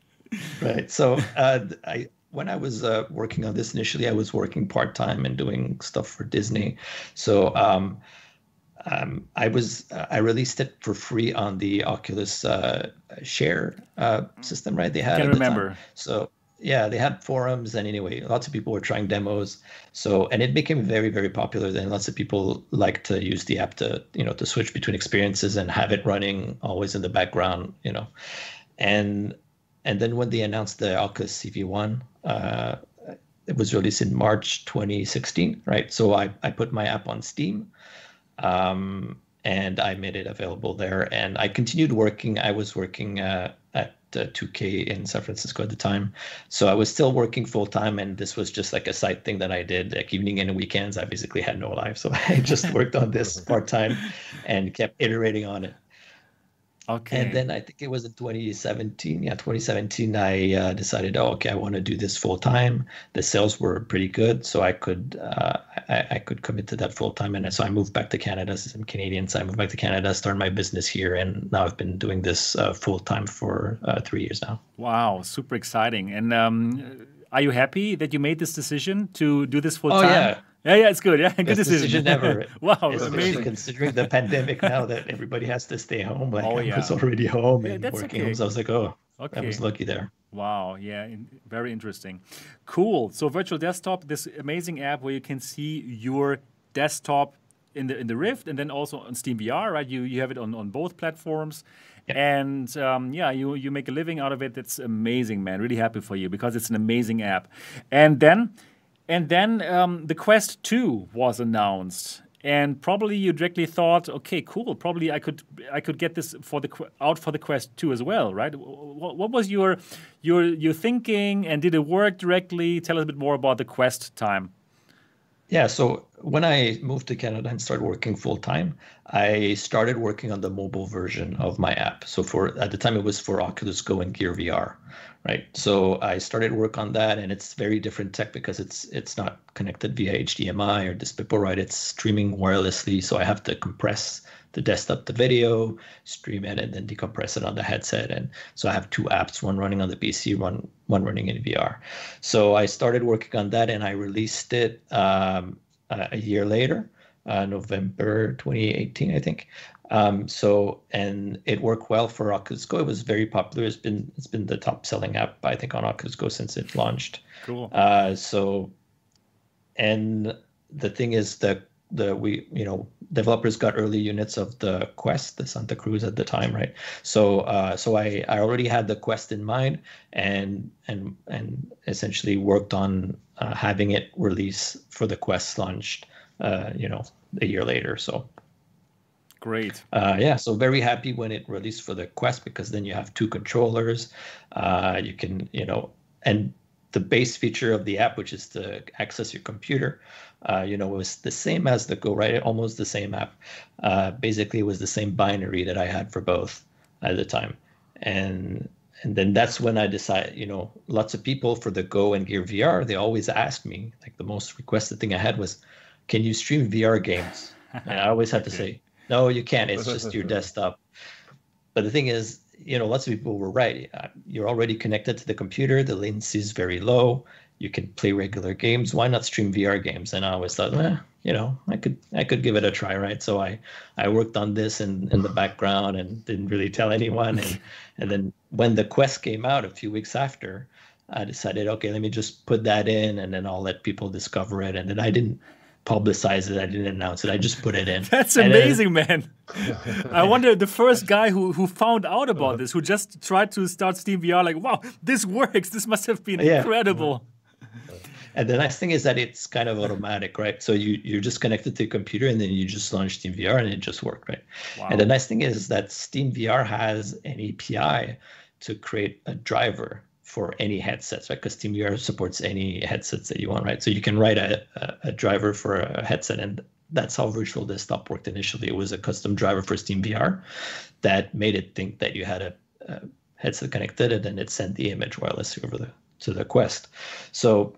right. So uh, I when I was uh, working on this initially, I was working part time and doing stuff for Disney. So um, um, I was uh, I released it for free on the Oculus uh, Share uh, system. Right? They had. Can remember. The so yeah, they had forums, and anyway, lots of people were trying demos. So, and it became very, very popular. Then lots of people like to use the app to, you know, to switch between experiences and have it running always in the background, you know. And and then when they announced the Oculus CV1, uh, it was released in March 2016, right? So I I put my app on Steam. Um, and I made it available there. And I continued working. I was working uh, uh, 2K in San Francisco at the time. So I was still working full time, and this was just like a side thing that I did, like evening and weekends. I basically had no life, so I just worked on this part time and kept iterating on it. Okay. And then I think it was in 2017. Yeah, 2017. I uh, decided, oh, okay, I want to do this full time. The sales were pretty good, so I could uh, I, I, could commit to that full time. And so I moved back to Canada. I'm Canadian, so I moved back to Canada, started my business here, and now I've been doing this uh, full time for uh, three years now. Wow, super exciting! And um, are you happy that you made this decision to do this full time? Oh yeah. Yeah, yeah, it's good. Yeah, good Best decision. decision ever. wow, Especially amazing. Considering the pandemic now that everybody has to stay home, like oh, yeah. I was already home yeah, and working okay. home, so I was like, oh, okay. I was lucky there. Wow, yeah, in, very interesting. Cool. So virtual desktop, this amazing app where you can see your desktop in the in the Rift and then also on Steam VR, right? You you have it on, on both platforms. And um, yeah, you you make a living out of it. That's amazing, man. Really happy for you because it's an amazing app. And then and then um, the Quest 2 was announced. And probably you directly thought, okay, cool. Probably I could I could get this for the out for the Quest 2 as well, right? What, what was your your your thinking, and did it work directly? Tell us a bit more about the Quest time. Yeah, so when I moved to Canada and started working full time, I started working on the mobile version of my app. So for at the time it was for Oculus Go and Gear VR, right? So I started work on that, and it's very different tech because it's it's not connected via HDMI or DisplayPort, right? It's streaming wirelessly, so I have to compress the desktop the video, stream it, and then decompress it on the headset. And so I have two apps, one running on the PC, one one running in VR. So I started working on that, and I released it um, a year later. uh, November 2018, I think. Um, so and it worked well for Oculus Go. It was very popular. It's been it's been the top selling app I think on Oculus Go since it launched. Cool. Uh, so and the thing is that the we you know developers got early units of the quest the santa cruz at the time right so uh, so i i already had the quest in mind and and and essentially worked on uh, having it release for the quest launched uh, you know a year later so great uh, yeah so very happy when it released for the quest because then you have two controllers uh, you can you know and the base feature of the app, which is to access your computer, uh, you know, was the same as the Go, right? Almost the same app. Uh, basically, it was the same binary that I had for both at the time, and and then that's when I decided, you know, lots of people for the Go and Gear VR, they always asked me, like the most requested thing I had was, can you stream VR games? And I always had to say, no, you can't. It's just your desktop. But the thing is, you know, lots of people were right. Uh, you're already connected to the computer. The latency is very low. You can play regular games. Why not stream VR games? And I always thought, eh, you know, I could I could give it a try, right? So I I worked on this in in the background and didn't really tell anyone. And and then when the Quest came out a few weeks after, I decided, okay, let me just put that in, and then I'll let people discover it. And then I didn't publicize it. I didn't announce it. I just put it in. That's amazing, man. I wonder the first guy who who found out about this, who just tried to start Steam VR, like, wow, this works. This must have been yeah. incredible. And the nice thing is that it's kind of automatic, right? So you you're just connected to a computer and then you just launch Steam VR and it just worked, right? Wow. And the nice thing is that Steam VR has an API to create a driver for any headsets, right? Because SteamVR supports any headsets that you want, right? So you can write a, a, a, driver for a headset, and that's how Virtual Desktop worked initially. It was a custom driver for SteamVR that made it think that you had a, a headset connected, and then it sent the image wirelessly over the to the Quest. So,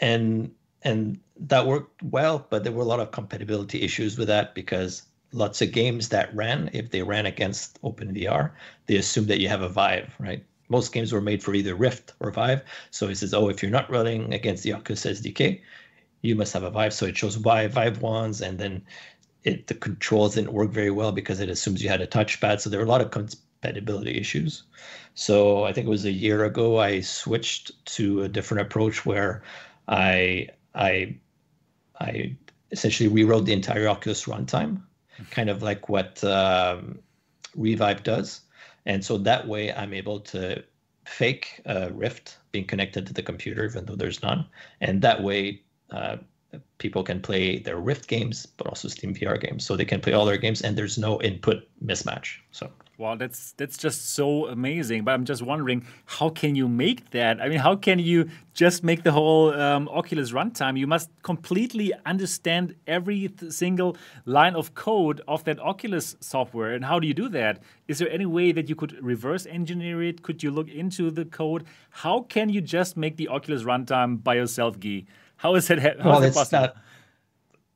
and and that worked well, but there were a lot of compatibility issues with that because lots of games that ran, if they ran against OpenVR, they assume that you have a Vive, right? Most games were made for either Rift or Vive. So he says, oh, if you're not running against the Oculus SDK, you must have a Vive. So it shows Vive, Vive ones, and then it the controls didn't work very well because it assumes you had a touchpad. So there were a lot of compatibility issues. So I think it was a year ago I switched to a different approach where I I I essentially rewrote the entire Oculus runtime, kind of like what um, Revive does. And so that way I'm able to fake a Rift being connected to the computer, even though there's none. And that way uh, people can play their Rift games, but also Steam VR games. So they can play all their games and there's no input mismatch. So Wow, that's that's just so amazing. But I'm just wondering, how can you make that? I mean, how can you just make the whole um, Oculus runtime? You must completely understand every single line of code of that Oculus software. And how do you do that? Is there any way that you could reverse engineer it? Could you look into the code? How can you just make the Oculus runtime by yourself, Guy? How is it? How well, is it possible? Not,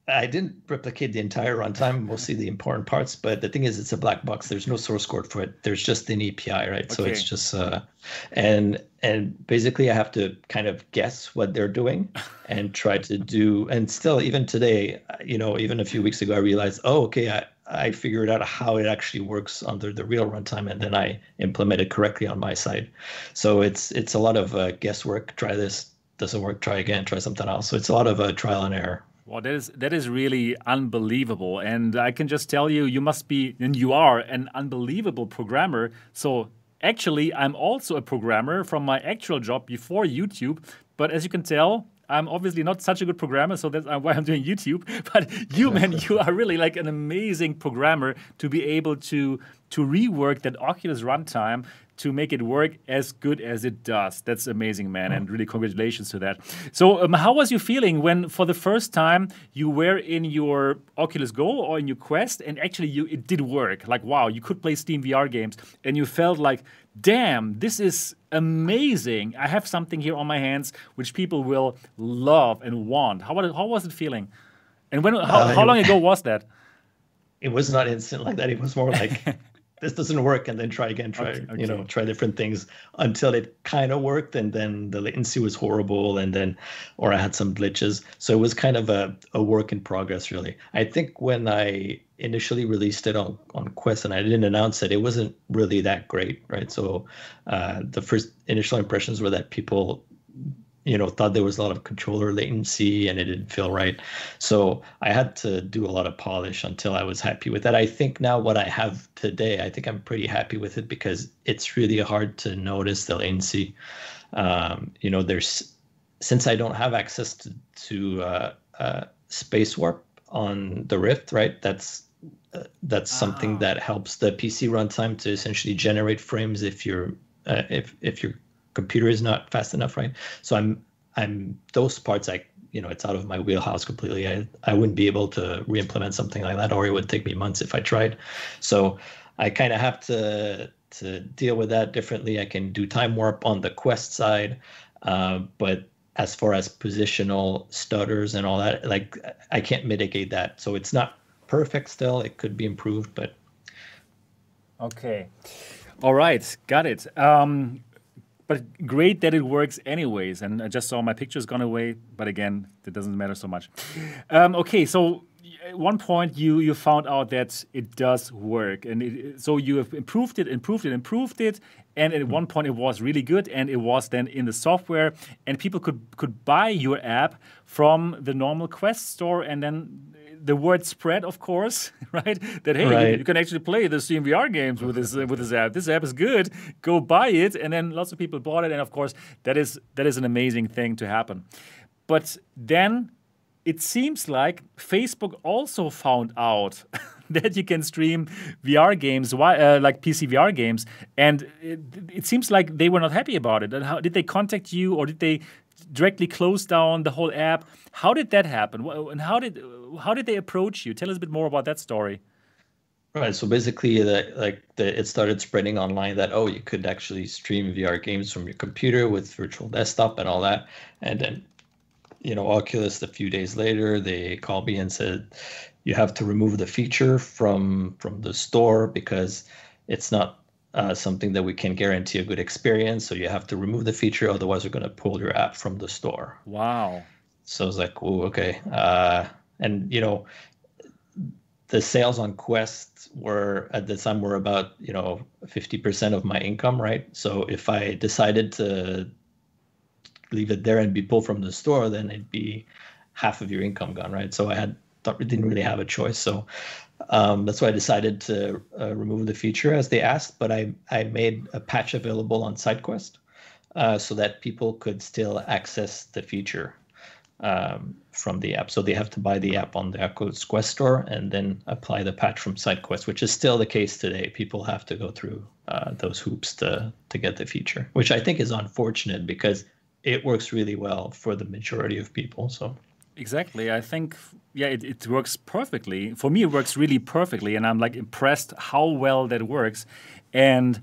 I didn't replicate the entire runtime, mostly the important parts. But the thing is, it's a black box. There's no source code for it. There's just an API, right? Okay. So it's just uh, and and basically, I have to kind of guess what they're doing and try to do. And still, even today, you know, even a few weeks ago, I realized, oh, okay, I I figured out how it actually works under the real runtime, and then I implement it correctly on my side. So it's it's a lot of uh, guesswork. Try this, doesn't work. Try again. Try something else. So it's a lot of uh, trial and error. Well, that is that is really unbelievable, and I can just tell you, you must be, and you are an unbelievable programmer. So actually, I'm also a programmer from my actual job before YouTube. But as you can tell, I'm obviously not such a good programmer, so that's uh, why I'm doing YouTube. But you, man, you are really like an amazing programmer to be able to to rework that Oculus runtime to make it work as good as it does. That's amazing, man, and really congratulations to that. So, um, how was you feeling when, for the first time, you were in your Oculus Go or in your Quest, and actually you it did work? Like, wow, you could play Steam VR games, and you felt like, damn, this is amazing. I have something here on my hands which people will love and want. How, how was it feeling? And when how, uh, how long ago was that? It was not instant like that. It was more like this doesn't work and then try again try okay, okay. you know try different things until it kind of worked and then the latency was horrible and then or i had some glitches. So it was kind of a, a work in progress really. I think when i initially released it on, on quest and i didn't announce it it wasn't really that great right? So uh, the first initial impressions were that people you know thought there was a lot of controller latency and it didn't feel right. So i had to do a lot of polish until i was happy with that. I think now what i have today i think i'm pretty happy with it because it's really hard to notice the latency. Um, you know there's since i don't have access to, to uh, uh, space warp on the rift right? That's uh, that's something ah. that helps the pc runtime to essentially generate frames if you're uh, if if you're computer is not fast enough, right? So I'm I'm those parts I you know it's out of my wheelhouse completely. I I wouldn't be able to re-implement something like that, or it would take me months if I tried. So I kind of have to to deal with that differently. I can do time warp on the quest side, uh, but as far as positional stutters and all that, like I can't mitigate that. So it's not perfect still. It could be improved, but okay. All right, got it. Um, but great that it works anyways. And I just saw my pictures gone away, but again, it doesn't matter so much. Um, okay, so at one point you you found out that it does work, and it, so you have improved it, improved it, improved it, and at one point it was really good, and it was then in the software, and people could could buy your app from the normal Quest store, and then the word spread, of course, right? That hey, right. You, you, can actually play the Steam VR games with this uh, with this app. This app is good. Go buy it, and then lots of people bought it, and of course, that is that is an amazing thing to happen. But then it seems like Facebook also found out that you can stream VR games, uh, like PC VR games, and it, it, seems like they were not happy about it. And how did they contact you, or did they directly close down the whole app? How did that happen? And how did how did they approach you? Tell us a bit more about that story. Right. So basically, the, like the, it started spreading online that oh, you could actually stream VR games from your computer with virtual desktop and all that. And then, you know, Oculus a few days later, they called me and said you have to remove the feature from from the store because it's not uh, something that we can guarantee a good experience. So you have to remove the feature, otherwise we're going to pull your app from the store. Wow. So I was like, oh, okay. Uh, and you know, the sales on Quest were at the time were about you know 50% of my income, right? So if I decided to leave it there and be pulled from the store, then it'd be half of your income gone, right? So I had didn't really have a choice. So um, that's why I decided to uh, remove the feature as they asked. But I I made a patch available on SideQuest uh, so that people could still access the feature um, from the app. So they have to buy the app on the Oculus Quest store and then apply the patch from SideQuest, which is still the case today. People have to go through uh, those hoops to to get the feature, which I think is unfortunate because it works really well for the majority of people. So exactly, I think yeah, it, it works perfectly. For me, it works really perfectly, and I'm like impressed how well that works, and.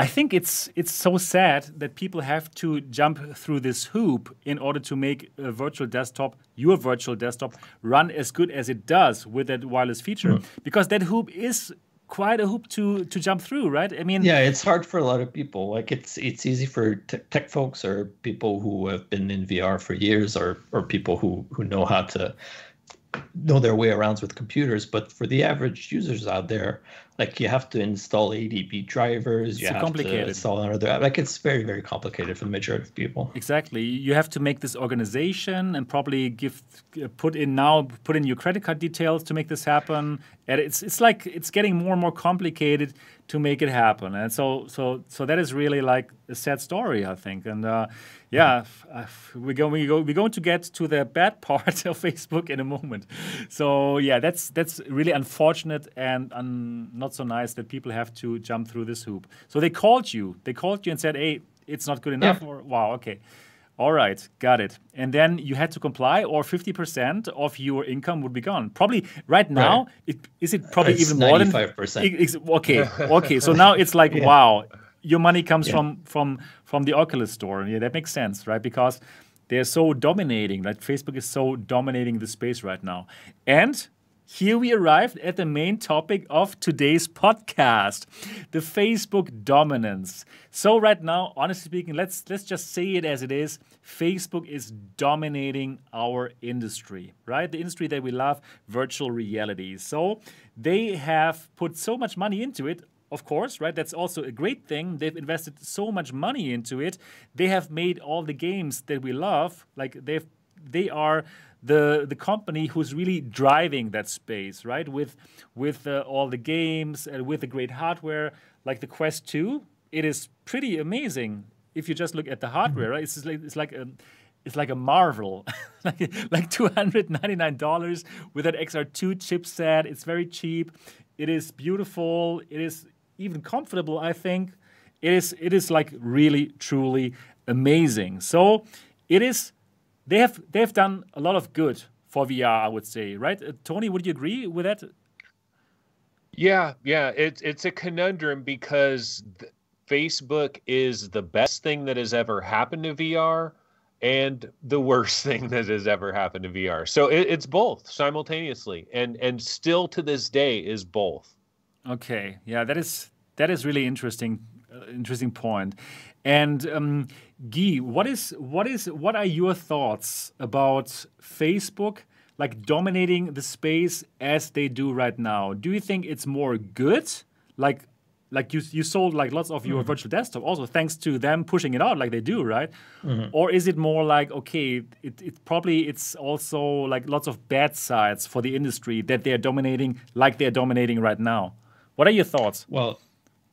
I think it's it's so sad that people have to jump through this hoop in order to make a virtual desktop, your virtual desktop, run as good as it does with that wireless feature. Mm. Because that hoop is quite a hoop to to jump through, right? I mean, yeah, it's hard for a lot of people. Like it's it's easy for tech folks or people who have been in VR for years, or or people who who know how to know their way around with computers. But for the average users out there, like you have to install ADB drivers. It's complicated. install another like it's very very complicated for the majority of people. Exactly. You have to make this organization and probably give put in now put in your credit card details to make this happen. And it's it's like it's getting more and more complicated to make it happen. And so so so that is really like a sad story, I think. And uh, yeah, we're going we go we're going to get to the bad part of Facebook in a moment. So yeah, that's that's really unfortunate and un, not so nice that people have to jump through this hoop. So they called you. They called you and said, "Hey, it's not good enough." Yeah. Or wow, okay. All right, got it. And then you had to comply, or 50% of your income would be gone. Probably right now, right. It, is it probably it's even more than 95%? Okay, okay. So now it's like, yeah. wow, your money comes yeah. from from from the Oculus store. Yeah, that makes sense, right? Because they're so dominating. Like Facebook is so dominating the space right now. And here we arrived at the main topic of today's podcast the facebook dominance so right now honestly speaking let's let's just say it as it is facebook is dominating our industry right the industry that we love virtual reality so they have put so much money into it of course, right? That's also a great thing. They've invested so much money into it. They have made all the games that we love. Like they've they are the the company who's really driving that space, right? With with uh, all the games and with the great hardware, like the Quest 2, it is pretty amazing if you just look at the hardware, right? It's like it's like a it's like a marvel, like like two hundred ninety nine dollars with that XR2 chipset. It's very cheap. It is beautiful. It is even comfortable. I think it is. It is like really truly amazing. So it is they have they have done a lot of good for VR, I would say, right? Uh, Tony, would you agree with that? Yeah, yeah, it's it's a conundrum because Facebook is the best thing that has ever happened to VR and the worst thing that has ever happened to VR. So it, it's both simultaneously, and and still to this day is both. Okay, yeah, that is that is really interesting, uh, interesting point. And um, Guy, what is what is what are your thoughts about Facebook like dominating the space as they do right now? Do you think it's more good, like like you you sold like lots of your mm. virtual desktop also thanks to them pushing it out like they do, right? Mm-hmm. Or is it more like okay, it, it probably it's also like lots of bad sides for the industry that they're dominating like they're dominating right now? What are your thoughts? Well,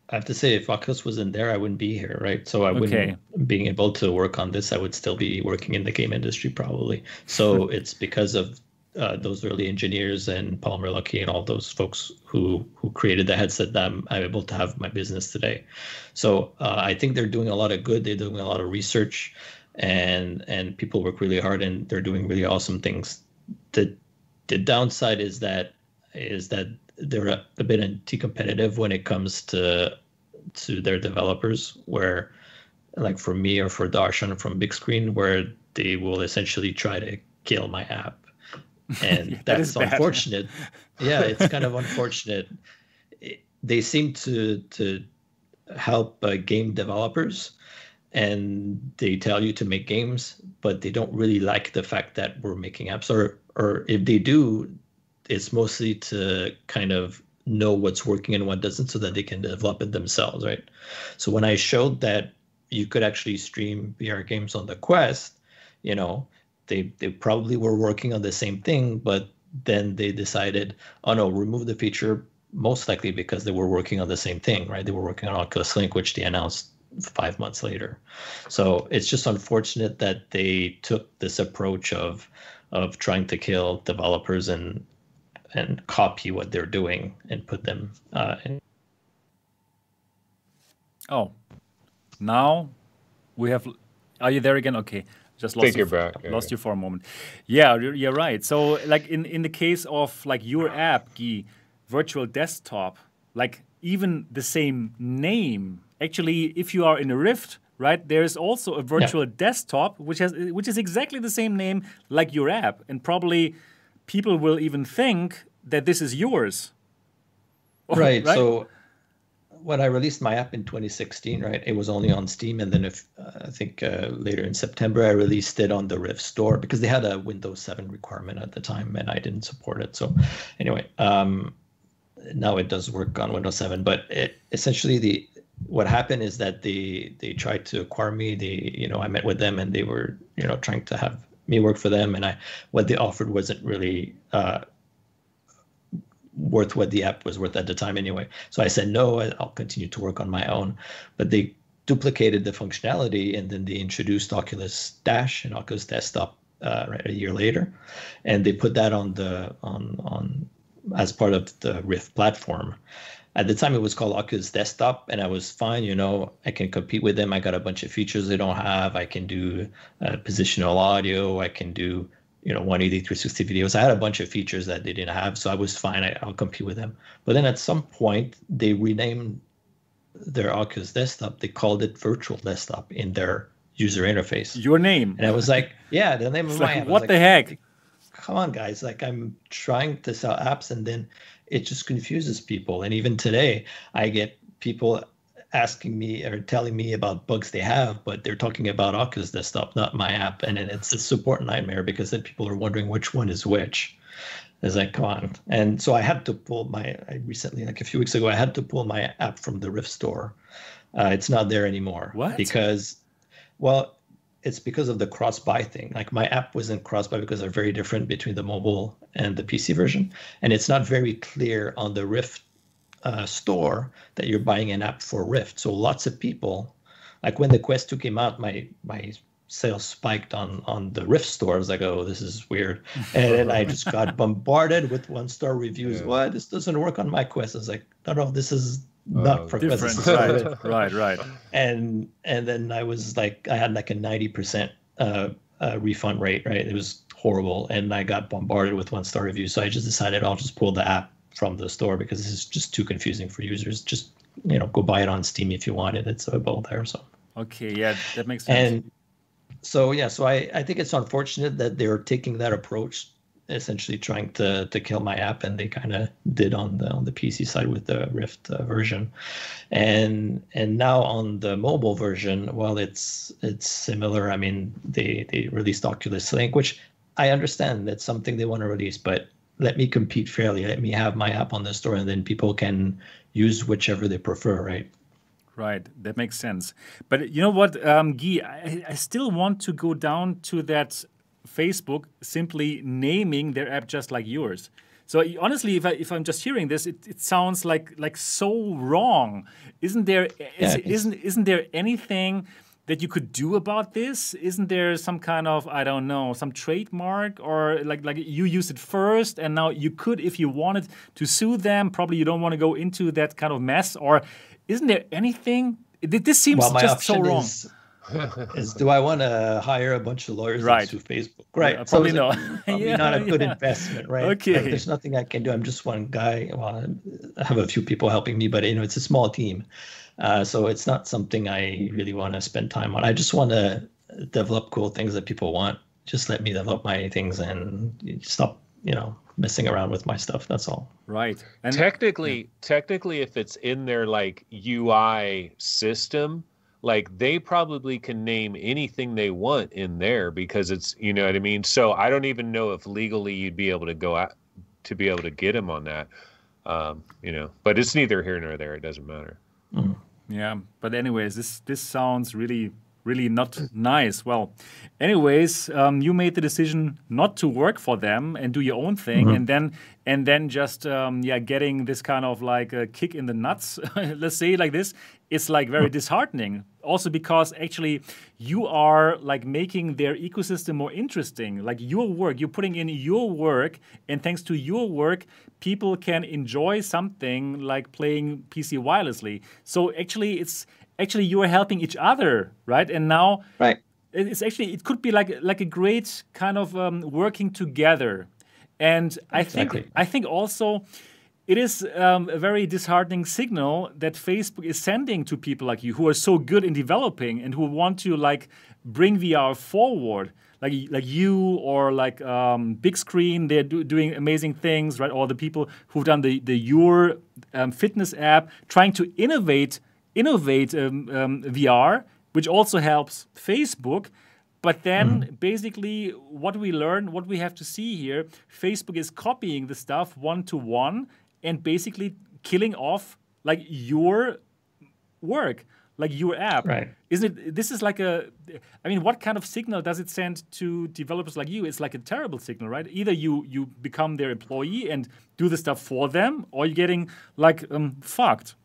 I have to say, if Oculus wasn't there, I wouldn't be here, right? So I wouldn't okay. being able to work on this. I would still be working in the game industry probably. So it's because of uh, those early engineers and Palmer Luckey and all those folks who who created the headset that I'm, I'm able to have my business today. So uh, I think they're doing a lot of good. They're doing a lot of research, and and people work really hard and they're doing really awesome things. The the downside is that is that they're a, bit anti-competitive when it comes to to their developers where like for me or for Darshan from Bigscreen where they will essentially try to kill my app. And yeah, that's that unfortunate. Yeah it's kind of unfortunate. It, they seem to to help uh, game developers and they tell you to make games but they don't really like the fact that we're making apps or or if they do it's mostly to kind of know what's working and what doesn't so that they can develop it themselves right? So when i showed that you could actually stream vr games on the quest you know they they probably were working on the same thing but then they decided oh no remove the feature most likely because they were working on the same thing right? They were working on oculus link which they announced five months later. So it's just unfortunate that they took this approach of of trying to kill developers and and copy what they're doing and put them uh, in. Oh, now we have. Are you there again? Okay, just lost Take you, back. lost you for a moment. Yeah, you're, you're, right. So, like in in the case of like your app, Guy, virtual desktop, like even the same name. Actually, if you are in a Rift, right, there is also a virtual yeah. desktop which has which is exactly the same name like your app, and probably people will even think that this is yours. Right. right? So when I released my app in 2016, right, it was only on Steam, and then if uh, I think uh, later in September I released it on the Rift store because they had a Windows 7 requirement at the time, and I didn't support it. So anyway, um, now it does work on Windows 7, but it, essentially the what happened is that they they tried to acquire me. They you know I met with them and they were you know trying to have me work for them, and I what they offered wasn't really uh, worth what the app was worth at the time anyway. So I said no, I'll continue to work on my own. But they duplicated the functionality, and then they introduced Oculus Dash and Oculus Desktop uh, right a year later, and they put that on the on on as part of the Rift platform at the time it was called Oculus Desktop, and I was fine. You know, I can compete with them. I got a bunch of features they don't have. I can do uh, positional audio. I can do you know 180 360 videos. I had a bunch of features that they didn't have, so I was fine. I, I'll compete with them. But then at some point they renamed their Oculus Desktop. They called it Virtual Desktop in their user interface. Your name. And I was like, yeah, the name of my What the heck? Come on, guys. Like I'm trying to sell apps, and then it just confuses people. And even today, I get people asking me or telling me about bugs they have, but they're talking about Oculus desktop, not my app. And it's a support nightmare because then people are wondering which one is which. It's like, come on. And so I had to pull my, I recently, like a few weeks ago, I had to pull my app from the Rift store. Uh, it's not there anymore. What? Because, well, it's because of the cross buy thing. Like my app wasn't cross buy because they're very different between the mobile and the PC version. And it's not very clear on the Rift uh, store that you're buying an app for Rift. So lots of people, like when the Quest 2 came out, my my sales spiked on on the Rift store. I was like, oh, this is weird, and then I just got bombarded with one star reviews. Yeah. What? This doesn't work on my Quest. I was like, no, no, this is not uh, for different. Right, right, right. And and then I was like, I had like a ninety percent uh, uh, refund rate. Right, it was horrible, and I got bombarded with one star reviews. So I just decided I'll just pull the app from the store because this is just too confusing for users. Just you know, go buy it on Steam if you want it. It's available there. So okay, yeah, that makes sense. And so yeah, so I I think it's unfortunate that they're taking that approach, essentially trying to to kill my app, and they kind of did on the on the PC side with the Rift uh, version, and and now on the mobile version, well, it's it's similar. I mean, they they released Oculus Link, which I understand that's something they want to release, but let me compete fairly. Let me have my app on the store, and then people can use whichever they prefer, right? Right, that makes sense. But you know what, um, Guy, I, I still want to go down to that Facebook simply naming their app just like yours. So honestly, if I if I'm just hearing this, it, it sounds like like so wrong. Isn't there is, yeah, isn't isn't there anything that you could do about this? Isn't there some kind of I don't know some trademark or like like you used it first and now you could if you wanted to sue them? Probably you don't want to go into that kind of mess. Or isn't there anything? This seems well, just so wrong. Is, is do I want to hire a bunch of lawyers right. to Facebook? Right. Yeah, probably so not. Probably yeah, not a good yeah. investment, right? Okay. Like, there's nothing I can do. I'm just one guy. Well, I have a few people helping me, but you know, it's a small team. Uh, so it's not something I really want to spend time on. I just want to develop cool things that people want. Just let me develop my things and stop, you know, messing around with my stuff. That's all. Right. And technically, yeah. technically, if it's in their like UI system, like they probably can name anything they want in there because it's you know what I mean. So I don't even know if legally you'd be able to go out to be able to get them on that. Um, you know, but it's neither here nor there. It doesn't matter. Mm. Yeah, but anyways, this this sounds really really not nice. Well, anyways, um, you made the decision not to work for them and do your own thing, mm-hmm. and then and then just um, yeah, getting this kind of like a kick in the nuts. let's say like this. It's like very disheartening. Also because actually you are like making their ecosystem more interesting. Like your work, you're putting in your work, and thanks to your work, people can enjoy something like playing PC wirelessly. So actually, it's actually you are helping each other, right? And now, right, it's actually it could be like like a great kind of um, working together. And I exactly. think I think also it is um, a very disheartening signal that Facebook is sending to people like you who are so good in developing and who want to like bring VR forward like like you or like um, Bigscreen they're do, doing amazing things right All the people who've done the the YUR um, fitness app trying to innovate innovate um, um vr which also helps facebook but then mm. basically what we learn what we have to see here facebook is copying the stuff one to one and basically killing off like your work like your app. Right. Isn't it? This is like a. I mean, what kind of signal does it send to developers like you? It's like a terrible signal, right? Either you you become their employee and do the stuff for them, or you're getting like um, fucked.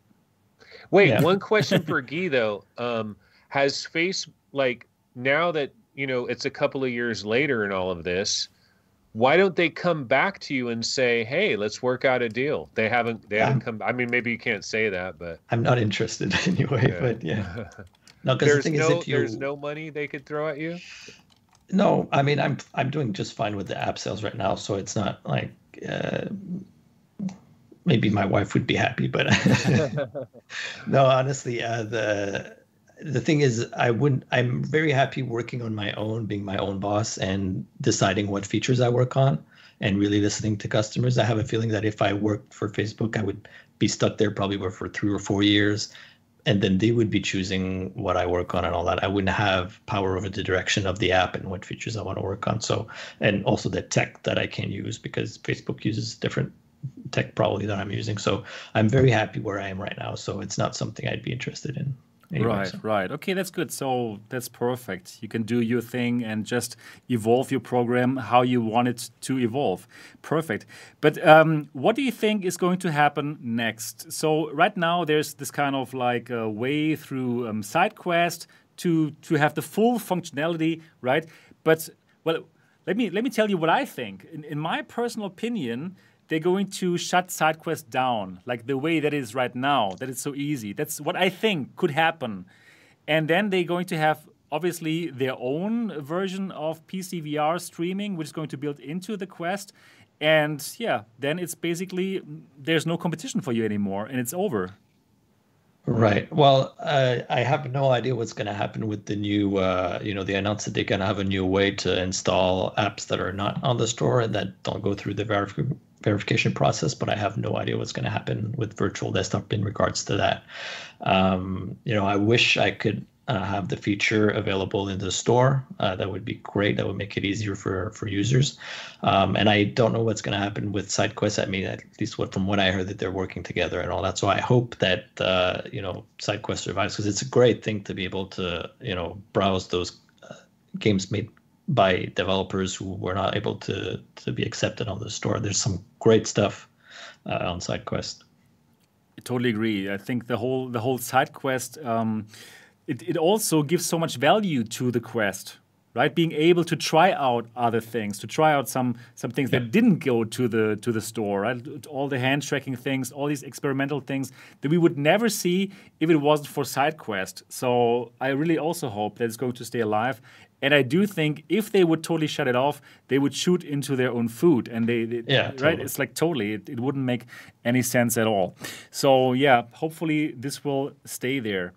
Wait, yeah. one question for Guy though. Um, has Face like now that you know it's a couple of years later and all of this? why don't they come back to you and say, "Hey, let's work out a deal"? They haven't. They haven't come. I mean, maybe you can't say that, but I'm not interested anyway. Yeah. But yeah, no, because the no, is, you, there's no money they could throw at you. No, I mean, I'm I'm doing just fine with the app sales right now, so it's not like. Uh, maybe my wife would be happy, but no, honestly, uh, the the thing is, I wouldn't. I'm very happy working on my own, being my own boss, and deciding what features I work on, and really listening to customers. I have a feeling that if I worked for Facebook, I would be stuck there probably for three or four years, and then they would be choosing what I work on and all that. I wouldn't have power over the direction of the app and what features I want to work on. So, and also the tech that I can use because Facebook uses different tech probably that I'm using. So I'm very happy where I am right now. So it's not something I'd be interested in. Anyway, right, so. right. Okay, that's good. So that's perfect. You can do your thing and just evolve your program how you want it to evolve. Perfect. But um, what do you think is going to happen next? So right now there's this kind of like a way through um, SideQuest to to have the full functionality, right? But well, let me let me tell you what I think. In, in my personal opinion, they're going to shut SideQuest down, like the way that is right now, that it's so easy. That's what I think could happen. And then they're going to have obviously their own version of PC VR streaming, which is going to build into the Quest. And yeah, then it's basically there's no competition for you anymore, and it's over. Right. Well, uh, I have no idea what's going to happen with the new. Uh, you know, they announced that they're going to have a new way to install apps that are not on the store and that don't go through the verification verification process, but I have no idea what's going to happen with virtual desktop in regards to that. Um, you know, I wish I could uh, have the feature available in the store. Uh, that would be great. That would make it easier for for users. Um, and I don't know what's going to happen with SideQuest. I mean, at least what from what I heard that they're working together and all that. So I hope that uh, you know SideQuest survives because it's a great thing to be able to you know browse those uh, games made by developers who were not able to to be accepted on the store. There's some great stuff uh, on SideQuest. I totally agree. I think the whole the whole SideQuest um, it it also gives so much value to the quest, right? Being able to try out other things, to try out some some things yeah. that didn't go to the to the store, right? All the hand tracking things, all these experimental things that we would never see if it wasn't for SideQuest. So I really also hope that it's going to stay alive and I do think if they would totally shut it off, they would shoot into their own food, and they, they yeah, right. Totally. It's like totally, it, it wouldn't make any sense at all. So yeah, hopefully this will stay there.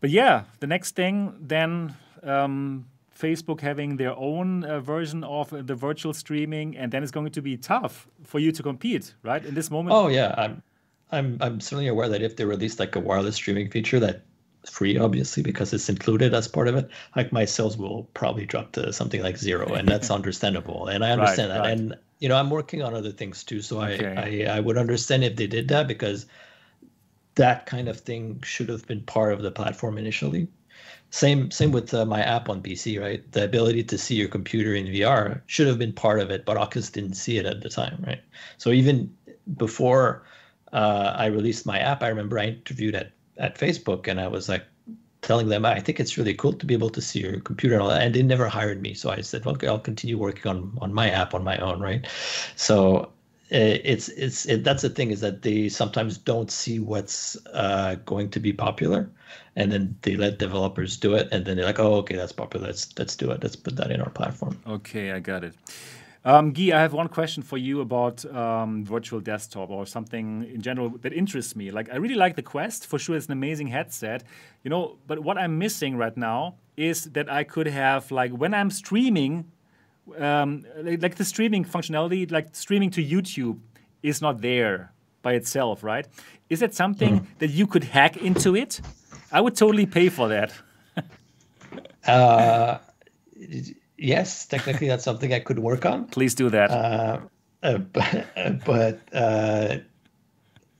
But yeah, the next thing then. Um, Facebook having their own uh, version of the virtual streaming, and then it's going to be tough for you to compete, right? In this moment. Oh yeah, I'm, I'm, I'm certainly aware that if they release like a wireless streaming feature that free obviously because it's included as part of it like my sales will probably drop to something like zero and that's understandable and i understand right, that right. and you know i'm working on other things too so okay. I, I i would understand if they did that because that kind of thing should have been part of the platform initially same same with uh, my app on pc right the ability to see your computer in vr should have been part of it but oculus didn't see it at the time right so even before uh, i released my app i remember i interviewed at at Facebook, and I was like telling them I think it's really cool to be able to see your computer and all that. And they never hired me, so I said, okay, I'll continue working on on my app on my own, right? So eh, it's it's it, that's the thing is that they sometimes don't see what's uh, going to be popular, and then they let developers do it, and then they're like, oh, okay, that's popular. Let's let's do it. Let's put that in our platform. Okay, I got it. Um, Guy, I have one question for you about um, virtual desktop or something in general that interests me. Like, I really like the Quest. For sure, it's an amazing headset. You know, but what I'm missing right now is that I could have like when I'm streaming, um, like, like the streaming functionality, like streaming to YouTube, is not there by itself, right? Is that something mm. that you could hack into it? I would totally pay for that. uh, yes, technically that's something I could work on. Please do that. Uh, uh, but but uh,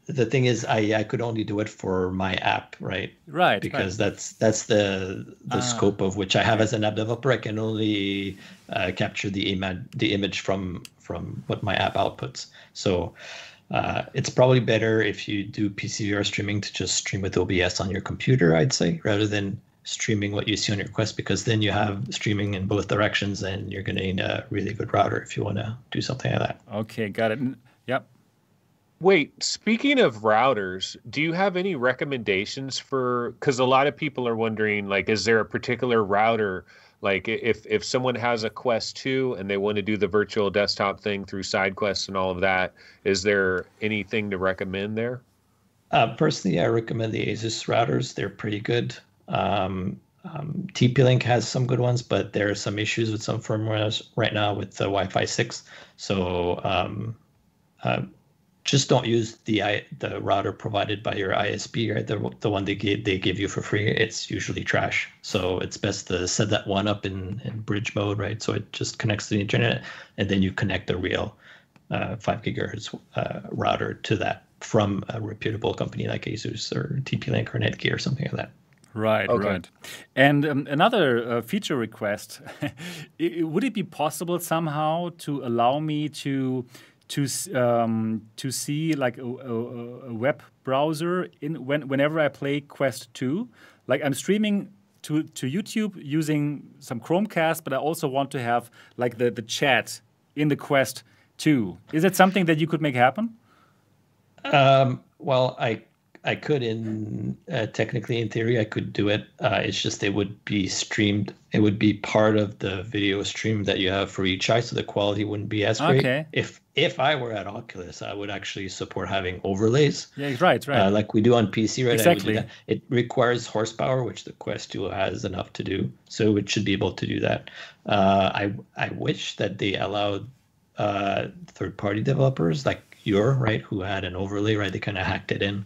the thing is, I, I could only do it for my app, right? Right. Because right. that's that's the the ah, scope of which I have as an app developer. I can only uh, capture the image the image from from what my app outputs. So. Uh, it's probably better if you do PCVR streaming to just stream with OBS on your computer, I'd say, rather than streaming what you see on your Quest because then you have streaming in both directions and you're going to need a really good router if you want to do something like that. Okay, got it. Yep. Wait, speaking of routers, do you have any recommendations for cuz a lot of people are wondering like is there a particular router like if if someone has a Quest 2 and they want to do the virtual desktop thing through SideQuests and all of that, is there anything to recommend there? Uh, personally, I recommend the Asus routers. They're pretty good. Um, um, TP-Link has some good ones, but there are some issues with some firmwares right now with the Wi-Fi 6. So um, uh, just don't use the the router provided by your ISP, right? The, the one they give they give you for free. It's usually trash. So it's best to set that one up in, in bridge mode, right? So it just connects to the internet, and then you connect the real uh, five gigahertz uh, router to that from a reputable company like ASUS or TP-Link or Netgear or something like that. Right, okay. right. And um, another uh, feature request: would it be possible somehow to allow me to to um, to see like a, a, a, web browser in when whenever I play Quest Two? Like I'm streaming to to YouTube using some Chromecast, but I also want to have like the the chat in the Quest Two. Is it something that you could make happen? Um, well, I I could in uh, technically in theory I could do it. Uh, it's just it would be streamed. It would be part of the video stream that you have for each eye, so the quality wouldn't be as great. Okay. If if I were at Oculus, I would actually support having overlays. Yeah, right, right. Uh, like we do on PC, right? Exactly. It requires horsepower, which the Quest 2 has enough to do, so it should be able to do that. Uh, I I wish that they allowed uh, third-party developers like your right who had an overlay, right? They kind of hacked it in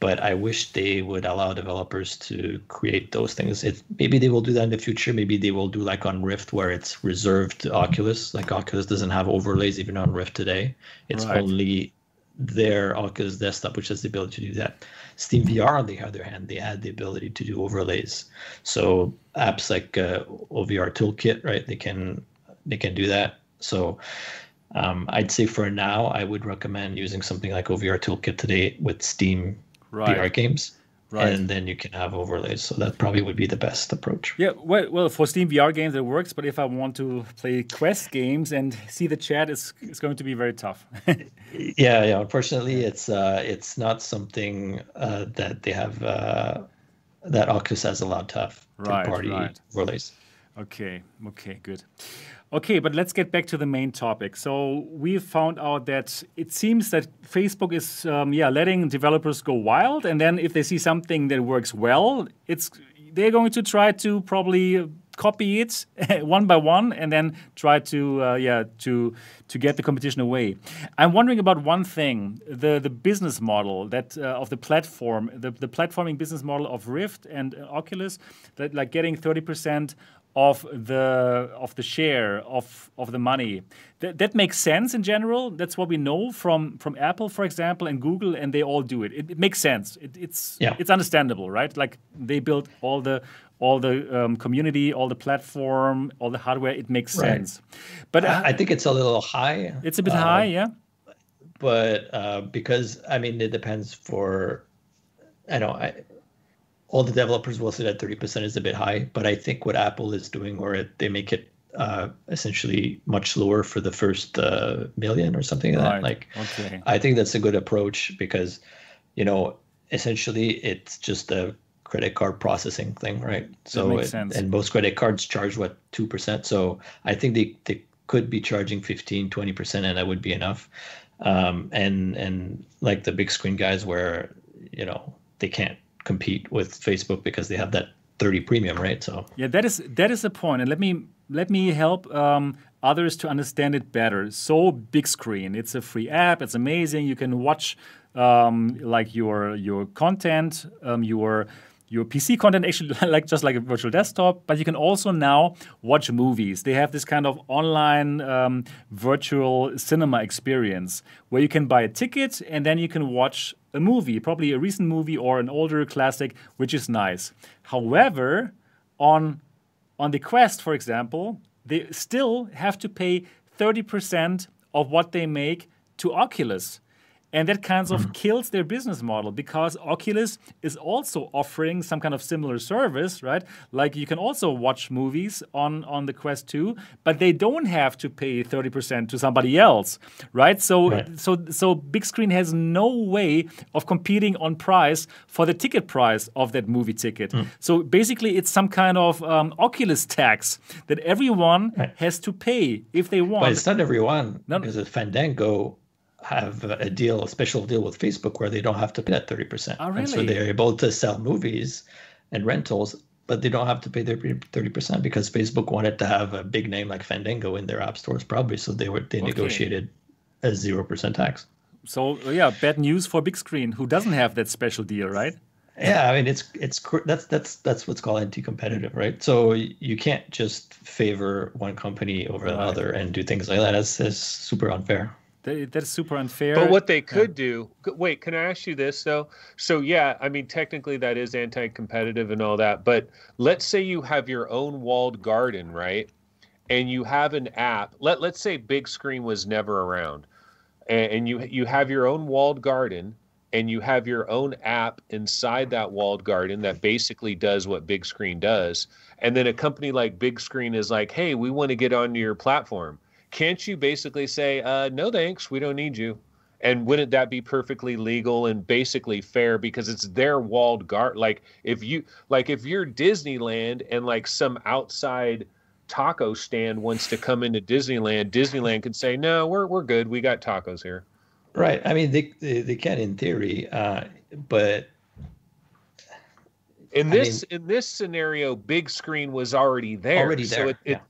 but I wish they would allow developers to create those things. It, maybe they will do that in the future. Maybe they will do like on Rift where it's reserved to Oculus. Like Oculus doesn't have overlays even on Rift today. It's right. only their Oculus desktop which has the ability to do that. Steam VR, on the other hand, they had the ability to do overlays. So apps like uh, OVR Toolkit, right? They can they can do that. So um, I'd say for now, I would recommend using something like OVR Toolkit today with Steam right. VR games. Right. And then you can have overlays. So that probably would be the best approach. Yeah, well, well, for Steam VR games it works, but if I want to play Quest games and see the chat, it's, it's going to be very tough. yeah, yeah. Unfortunately, it's uh, it's not something uh, that they have uh, that Oculus has allowed to have right, party right. overlays. Okay, okay, good. Okay, but let's get back to the main topic. So we found out that it seems that Facebook is, um, yeah, letting developers go wild, and then if they see something that works well, it's they're going to try to probably copy it one by one and then try to uh, yeah to to get the competition away. I'm wondering about one thing: the the business model that uh, of the platform, the the platforming business model of Rift and Oculus, that like getting 30 percent of the of the share of of the money. That that makes sense in general. That's what we know from from Apple, for example, and Google, and they all do it. It, it makes sense. It, it's yeah. it's understandable, right? Like they build all the all the um, community, all the platform, all the hardware. It makes right. sense. But uh, I think it's a little high. It's a bit uh, high, yeah. But uh, because I mean, it depends for. I know I all the developers will say that 30% is a bit high, but I think what Apple is doing, where they make it uh, essentially much lower for the first uh, million or something like right. that. Like, okay. I think that's a good approach because, you know, essentially it's just a credit card processing thing, right? So, it, and most credit cards charge what two percent. So I think they they could be charging 15, 20 percent, and that would be enough. Um, and and like the Bigscreen guys, where you know they can't compete with Facebook because they have that 30 premium, right? So yeah, that is that is the point. and let me let me help um, others to understand it better. So Bigscreen, it's a free app. It's amazing. You can watch um, like your your content, um, your your PC content actually like just like a virtual desktop, but you can also now watch movies. They have this kind of online um, virtual cinema experience where you can buy a ticket and then you can watch a movie, probably a recent movie or an older classic, which is nice. However, on on the Quest, for example, they still have to pay 30% of what they make to Oculus. And that kind of mm. kills their business model because Oculus is also offering some kind of similar service, right? Like you can also watch movies on, on the Quest 2, but they don't have to pay 30% to somebody else, right? So right. so so Bigscreen has no way of competing on price for the ticket price of that movie ticket. Mm. So basically it's some kind of um, Oculus tax that everyone right. has to pay if they want. But it's not everyone. No, because Fandango have a deal, a special deal with Facebook where they don't have to pay that 30%. Oh, really? And so they're able to sell movies and rentals, but they don't have to pay their 30% because Facebook wanted to have a big name like Fandango in their app stores, probably. So they were they okay. negotiated a 0% tax. So, yeah, bad news for Bigscreen, who doesn't have that special deal, right? Yeah, I mean it's it's that's that's that's what's called anti-competitive, right? So you can't just favor one company over another and do things like that. That's, that's super unfair. That, that's super unfair. But what they could yeah. do, wait, can I ask you this though? So yeah, I mean technically that is anti-competitive and all that, but let's say you have your own walled garden, right? And you have an app. Let let's say Bigscreen was never around, and, and you you have your own walled garden and you have your own app inside that walled garden that basically does what Bigscreen does. And then a company like Bigscreen is like, hey, we want to get onto your platform. Can't you basically say, uh, no, thanks, we don't need you? And wouldn't that be perfectly legal and basically fair because it's their walled garden? Like if you like if you're Disneyland and like some outside taco stand wants to come into Disneyland, Disneyland can say, no, we're we're good, we got tacos here. Right. I mean, they they, they can in theory, uh, but in this I mean, in this scenario, Bigscreen was already there. Already there. So it, yeah. it,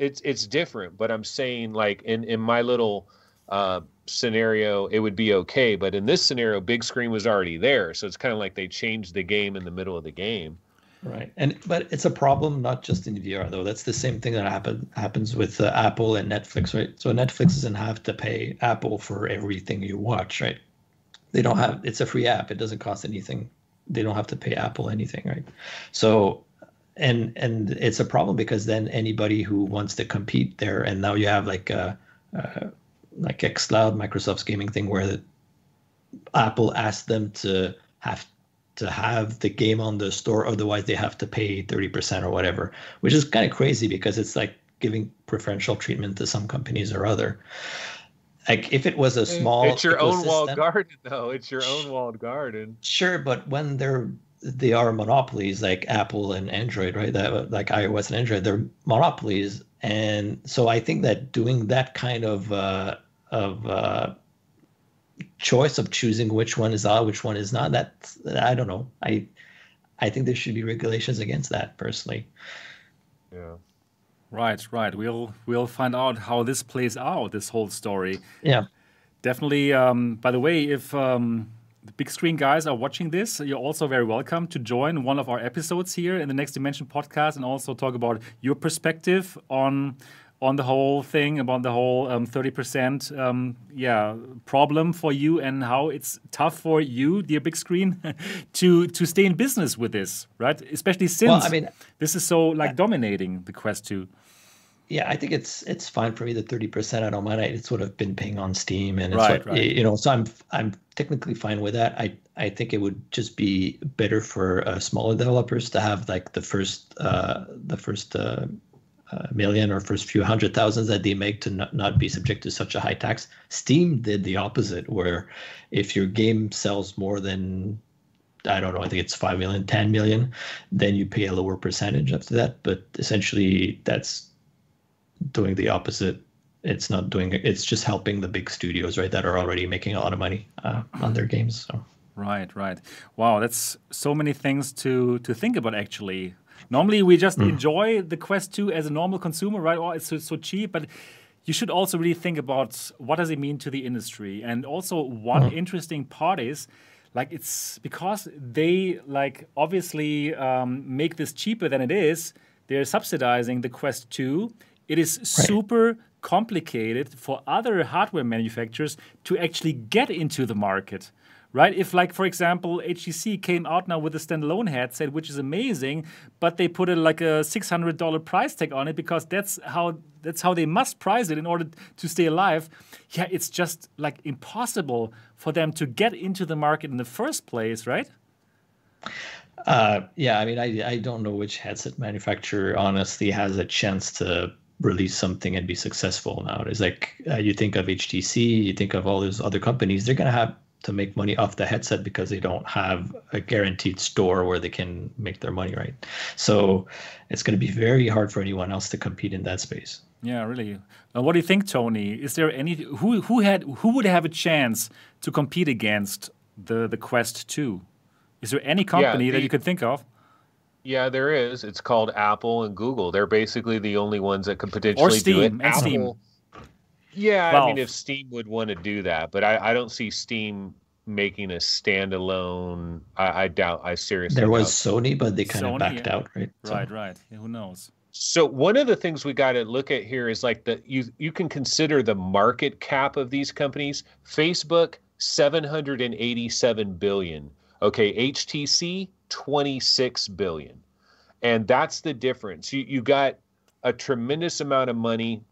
it's it's different. But I'm saying like in in my little uh, scenario, it would be okay. But in this scenario, Bigscreen was already there. So it's kind of like they changed the game in the middle of the game. Right, and but it's a problem not just in VR though. That's the same thing that happen happens with uh, Apple and Netflix, right? So Netflix doesn't have to pay Apple for everything you watch, right? They don't have. It's a free app. It doesn't cost anything. They don't have to pay Apple anything, right? So, and and it's a problem because then anybody who wants to compete there, and now you have like a, uh, like XCloud, Microsoft's gaming thing, where the, Apple asked them to have to have the game on the store otherwise they have to pay 30% or whatever which is kind of crazy because it's like giving preferential treatment to some companies or other. Like if it was a small it's your own walled garden though. It's your own walled garden. Sure but when they're they are monopolies like apple and android right that like ios and android they're monopolies and so i think that doing that kind of uh of uh choice of choosing which one is out, which one is not. That I don't know. I I think there should be regulations against that personally. Yeah. Right, right. We'll we'll find out how this plays out. This whole story. Yeah. Definitely. Um, by the way, if um, the Bigscreen guys are watching this, you're also very welcome to join one of our episodes here in the Next Dimension podcast and also talk about your perspective on on the whole thing about the whole um, 30% um, yeah problem for you and how it's tough for you dear Bigscreen to to stay in business with this right? Especially since well, I mean, this is so like dominating the quest 2 yeah i think it's it's fine for me the 30% i don't mind it's sort of been paying on steam and it's right, what, right. you know so i'm i'm technically fine with that i i think it would just be better for uh, smaller developers to have like the first uh the first uh million or first few hundred thousands that they make to not, not be subject to such a high tax. Steam did the opposite, where if your game sells more than I don't know, I think it's 5 million, 10 million, then you pay a lower percentage after that. But essentially, that's doing the opposite. It's not doing it, it's just helping the big studios, right, that are already making a lot of money uh, on their games. So. Right, right. Wow, that's so many things to to think about actually. Normally, we just mm. enjoy the Quest 2 as a normal consumer, right? Oh, it's so, so, cheap, but you should also really think about what does it mean to the industry, and also one mm. interesting part is like it's because they like obviously um, make this cheaper than it is. They're subsidizing the Quest 2. It is right. super complicated for other hardware manufacturers to actually get into the market right? If, like, for example, HTC came out now with a standalone headset, which is amazing, but they put a like a six hundred dollar price tag on it because that's how that's how they must price it in order to stay alive. Yeah, it's just like impossible for them to get into the market in the first place, right? Uh, yeah, I mean, I I don't know which headset manufacturer honestly has a chance to release something and be successful now. It's like uh, you think of HTC, you think of all those other companies, they're gonna have to make money off the headset because they don't have a guaranteed store where they can make their money right? So it's going to be very hard for anyone else to compete in that space. Yeah really. Uh, what do you think tony? Is there any who who had who would have a chance to compete against the the quest 2 is there any company yeah, the, that you could think of Yeah, there is. It's called Apple and Google. They're basically the only ones that could potentially or Steam, do it. and Apple, Steam. Yeah, I mean, if Steam would want to do that, but I, I don't see Steam making a standalone. I, I doubt. I seriously. There was doubt. Sony, but they kind Sony, of backed yeah. out, right? So- Right, right. Yeah, who knows? So one of the things we got to look at here is like the you you can consider the market cap of these companies. Facebook 787 billion. Okay, HTC 26 billion. And that's the difference. You you got a tremendous amount of money.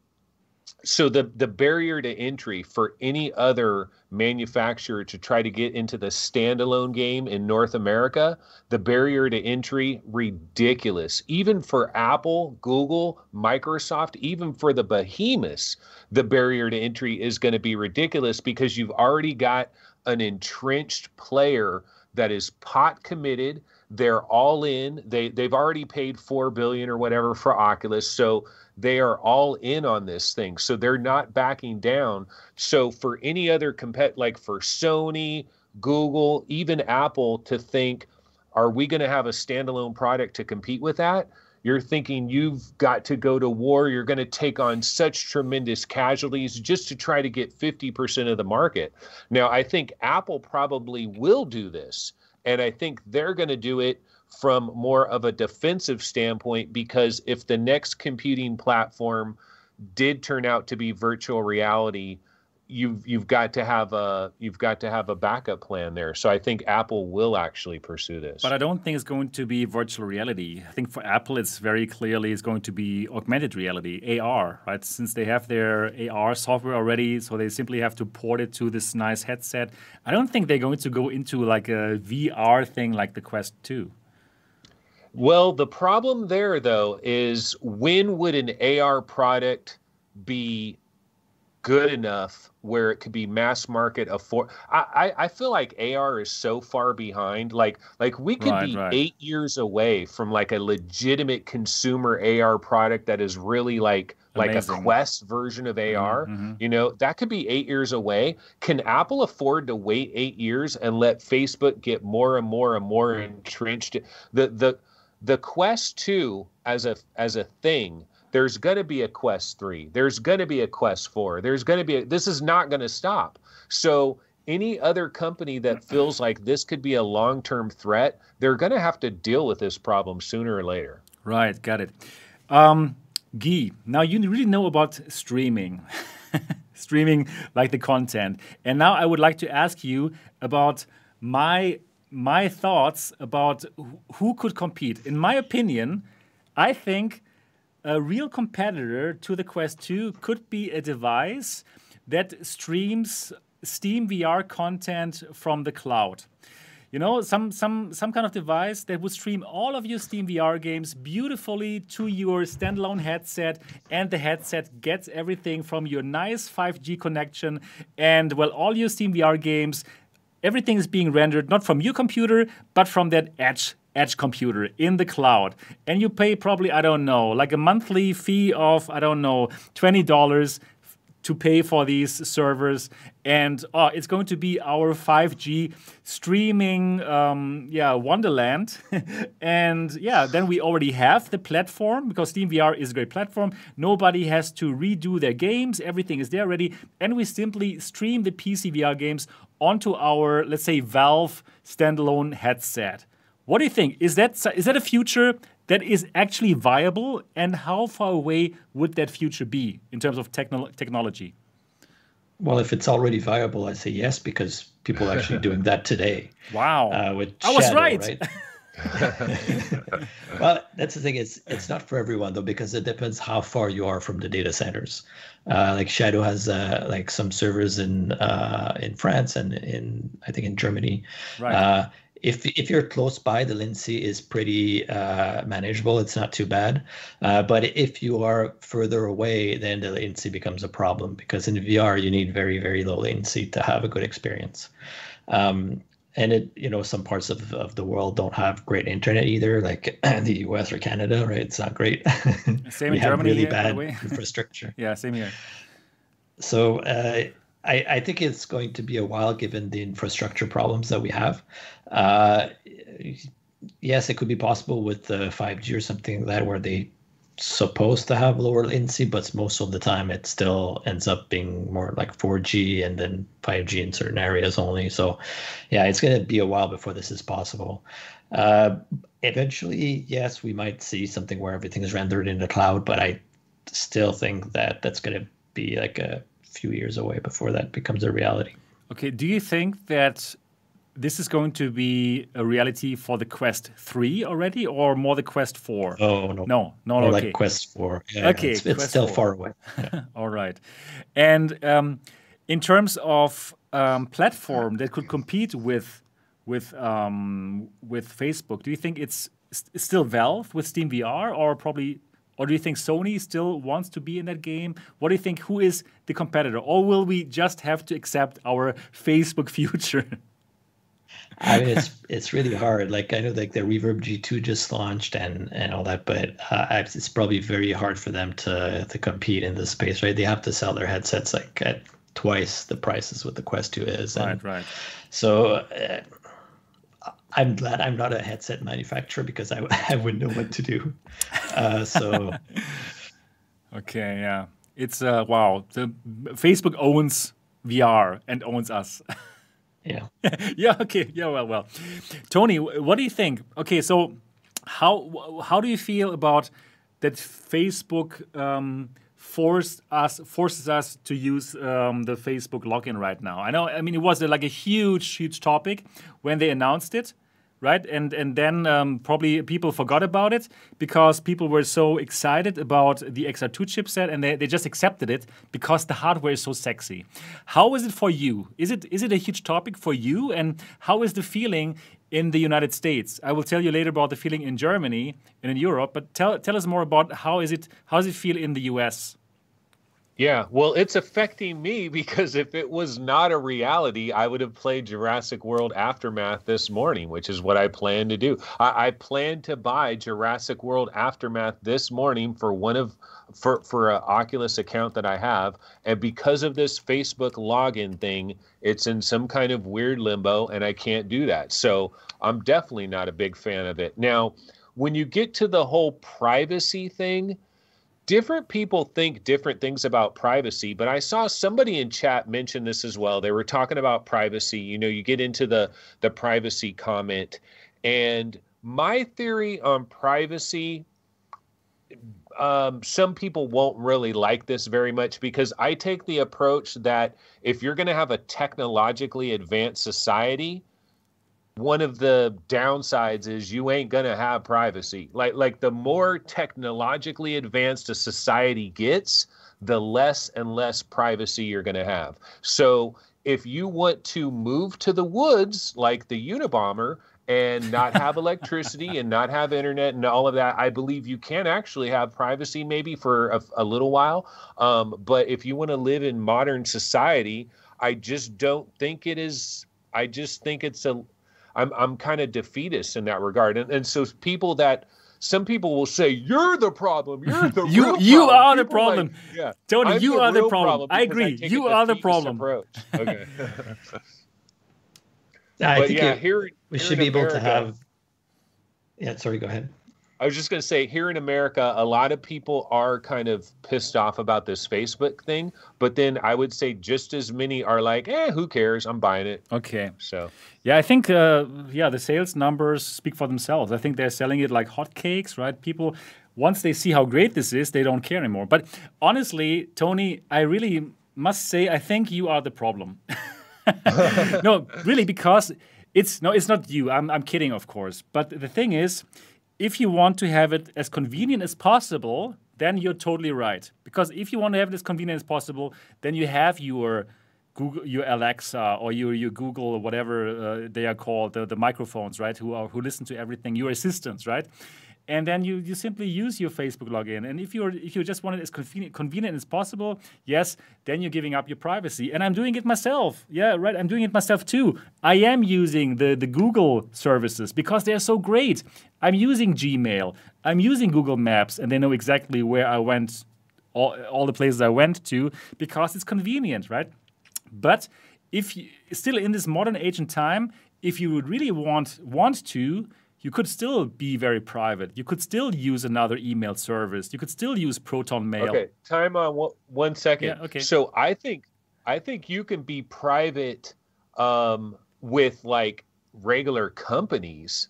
So the the barrier to entry for any other manufacturer to try to get into the standalone game in North America, the barrier to entry ridiculous. Even for Apple, Google, Microsoft, even for the behemoths, the barrier to entry is going to be ridiculous because you've already got an entrenched player that is pot committed. They're all in. They they've already paid 4 billion or whatever for Oculus so they are all in on this thing. So they're not backing down. So for any other compet like for Sony Google even Apple to think are we going to have a standalone product to compete with that you're thinking you've got to go to war you're going to take on such tremendous casualties just to try to get 50% of the market. Now i think apple probably will do this and I think they're going to do it from more of a defensive standpoint because if the next computing platform did turn out to be virtual reality, you've you've got to have a you've got to have a backup plan there. So I think Apple will actually pursue this. But I don't think it's going to be virtual reality. I think for Apple, it's very clearly it's going to be augmented reality, AR, right? Since they have their AR software already, so they simply have to port it to this nice headset. I don't think they're going to go into like a VR thing like the Quest 2. Well, the problem there though is when would an AR product be good enough where it could be mass market afford I, I I feel like AR is so far behind. Like like we could Right, be right. eight years away from like a legitimate consumer AR product that is really like like Amazing. a Quest version of AR. mhm. You know, that could be eight years away. Can Apple afford to wait eight years and let Facebook get more and more and more entrenched? The the the Quest 2 as a as a thing, there's going to be a Quest 3. There's going to be a Quest 4. There's going to be a, this is not going to stop. So any other company that feels like this could be a long-term threat, they're going to have to deal with this problem sooner or later. Right, got it. Um, Guy, now you really know about streaming, streaming like the content, and now I would like to ask you about my my thoughts about who could compete. In my opinion, I think a real competitor to the Quest 2 could be a device that streams Steam VR content from the cloud. You know, some some some kind of device that would stream all of your Steam VR games beautifully to your standalone headset, and the headset gets everything from your nice 5G connection, and well, all your Steam VR games, everything is being rendered not from your computer, but from that edge edge computer in the cloud. And you pay probably i don't know like a monthly fee of i don't know $20 to pay for these servers. And uh, it's going to be our 5g streaming um, yeah wonderland. And yeah then we already have the platform because steamvr is a great platform. Nobody has to redo their games. Everything is there already. And we simply stream the pc vr games onto our let's say valve standalone headset. What do you think? Is that is that a future that is actually viable? And how far away would that future be in terms of techno- technology? Well, if it's already viable, I say yes because people are actually doing that today. wow. Uh, with I was Shadow, right. well, that's the thing. It's it's not for everyone though because it depends how far you are from the data centers. Uh, like Shadow has uh, like some servers in uh, in France and in I think in Germany. Right. Uh, if if you're close by, the latency is pretty uh, manageable. It's not too bad. Uh, but if you are further away, then the latency becomes a problem because in VR you need very very low latency to have a good experience. Um, and it you know some parts of, of the world don't have great internet either like the us or canada right? It's not great. Same we in have Germany really here, bad infrastructure. Yeah same here. So uh, I, I think it's going to be a while given the infrastructure problems that we have. Uh, yes, it could be possible with the 5G or something like that where they supposed to have lower latency, but most of the time it still ends up being more like 4G and then 5G in certain areas only. So, yeah, it's going to be a while before this is possible. Uh, eventually, yes, we might see something where everything is rendered in the cloud, but I still think that that's going to be like a few years away before that becomes a reality. Okay, do you think that this is going to be a reality for the Quest 3 already or more the Quest 4? Oh, no. No, not okay. like Quest 4. Yeah, okay, it's, it's still 4. far away. Yeah. All right. And um, in terms of um, platform that could compete with with um, with Facebook, do you think it's, it's still Valve with Steam VR or probably or do you think Sony still wants to be in that game? What do you think? Who is the competitor? Or will we just have to accept our Facebook future? I mean, it's it's really hard. Like I know, like the Reverb G2 just launched and and all that, but uh, it's probably very hard for them to to compete in this space, right? They have to sell their headsets like at twice the prices what the Quest 2 is. And right, right. So. Uh, I'm glad I'm not a headset manufacturer because I, I wouldn't know what to do. Uh, so, okay, yeah, it's uh, wow. The Facebook owns VR and owns us. Yeah. yeah. Okay. Yeah. Well. Well. Tony, what do you think? Okay. So, how how do you feel about that Facebook um, forced us forces us to use um, the Facebook login right now? I know. I mean, it was like a huge, huge topic when they announced it right? And and then um, probably people forgot about it because people were so excited about the XR2 chipset and they, they just accepted it because the hardware is so sexy. How is it for you? Is it is it a huge topic for you? And how is the feeling in the United States? I will tell you later about the feeling in Germany and in Europe, but tell tell us more about how is it how does it feel in the US? Yeah, well, it's affecting me because if it was not a reality, I would have played Jurassic World Aftermath this morning, which is what I plan to do. I, I plan to buy Jurassic World Aftermath this morning for one of for for an Oculus account that I have, and because of this Facebook login thing, it's in some kind of weird limbo, and I can't do that. So I'm definitely not a big fan of it. Now, when you get to the whole privacy thing different people think different things about privacy but i saw somebody in chat mention this as well. They were talking about privacy. You know you get into the the privacy comment. And my theory on privacy um, some people won't really like this very much because I take the approach that if you're going to have a technologically advanced society, one of the downsides is you ain't gonna have privacy. Like like the more technologically advanced a society gets, the less and less privacy you're gonna have. So if you want to move to the woods like the Unabomber and not have electricity and not have internet and all of that, I believe you can actually have privacy maybe for a, a little while. Um, but if you want to live in modern society, I just don't think it is. I just think it's a I'm I'm kind of defeatist in that regard. And and so people that some people will say you're the problem. You're the you you problem. are the problem. Like, yeah, Tony, I'm you the are the problem. problem I agree. I you are the problem. Approach. Okay. I but think yeah, it, here we here should be America, able to have. Yeah, sorry. Go ahead. I was just going to say here in America, a lot of people are kind of pissed off about this Facebook thing, but then I would say just as many are like, "Eh, who cares? I'm buying it." Okay. So yeah, I think uh, yeah, the sales numbers speak for themselves. I think they're selling it like hotcakes, right? People once they see how great this is, they don't care anymore. But honestly, Tony, I really must say, I think you are the problem. no, really, because it's no, it's not you. I'm I'm kidding, of course. But the thing is if you want to have it as convenient as possible, then you're totally right. Because if you want to have it as convenient as possible, then you have your Google, your Alexa or your, your Google or whatever uh, they are called, the, the microphones, right? Who are who listen to everything, your assistants, right? And then you, you simply use your Facebook login. And if you're if you just want it as convenient, convenient as possible, yes, then you're giving up your privacy. And I'm doing it myself. Yeah, right. I'm doing it myself too. I am using the the Google services because they're so great. I'm using Gmail. I'm using Google Maps, and they know exactly where I went, all, all the places I went to because it's convenient, right? But if you still in this modern age and time, if you would really want want to, you could still be very private. You could still use another email service. You could still use Proton Mail. Okay, time on one, one second. Yeah, okay. So I think I think you can be private um, with like regular companies,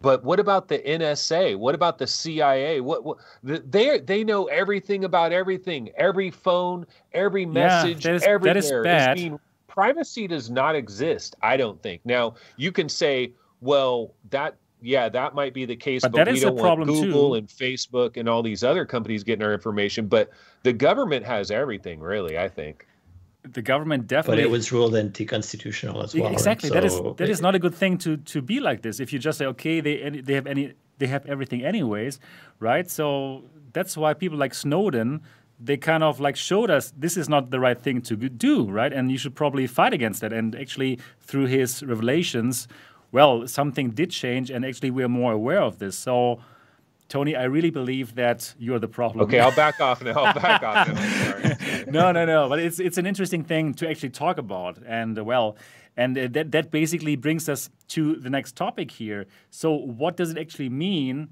but what about the NSA? What about the CIA? What, what they they know everything about everything, every phone, every message, yeah, that is, everywhere. That is bad. I mean, privacy does not exist. I don't think. Now you can say, well, that yeah, that might be the case, but, but we don't want Google too. and Facebook and all these other companies getting our information. But the government has everything, really. I think the government definitely. But it was ruled anti-constitutional as well. Exactly. So that is that is not a good thing to to be like this. If you just say, okay, they they have any they have everything anyways, right? So that's why people like Snowden they kind of like showed us this is not the right thing to do, right? And you should probably fight against that. And actually, through his revelations, well, something did change, and actually, we're more aware of this. So, Tony, I really believe that you're the problem. Okay, I'll back off now. I'll back off now. no, no, no. But it's it's an interesting thing to actually talk about, and uh, well, and uh, that that basically brings us to the next topic here. So, what does it actually mean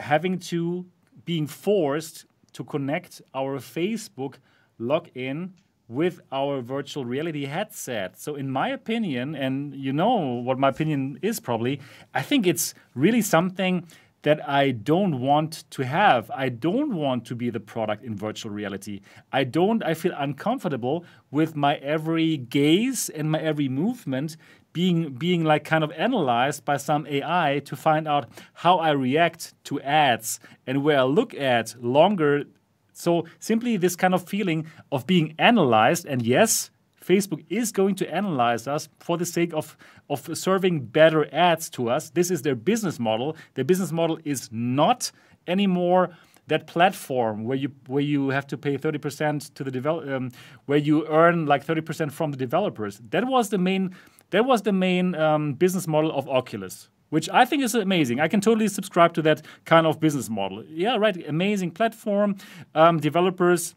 having to being forced to connect our Facebook login with our virtual reality headset. So, in my opinion, and you know what my opinion is probably, I think it's really something that I don't want to have. I don't want to be the product in virtual reality. I don't, I feel uncomfortable with my every gaze and my every movement being being like kind of analyzed by some AI to find out how I react to ads and where I look at longer so simply this kind of feeling of being analyzed, and yes, Facebook is going to analyze us for the sake of, of serving better ads to us. This is their business model. Their business model is not anymore that platform where you where you have to pay 30% to the develop um, where you earn like 30% from the developers. That was the main that was the main um, business model of Oculus which I think is amazing. I can totally subscribe to that kind of business model. Yeah, right. Amazing platform. Um, developers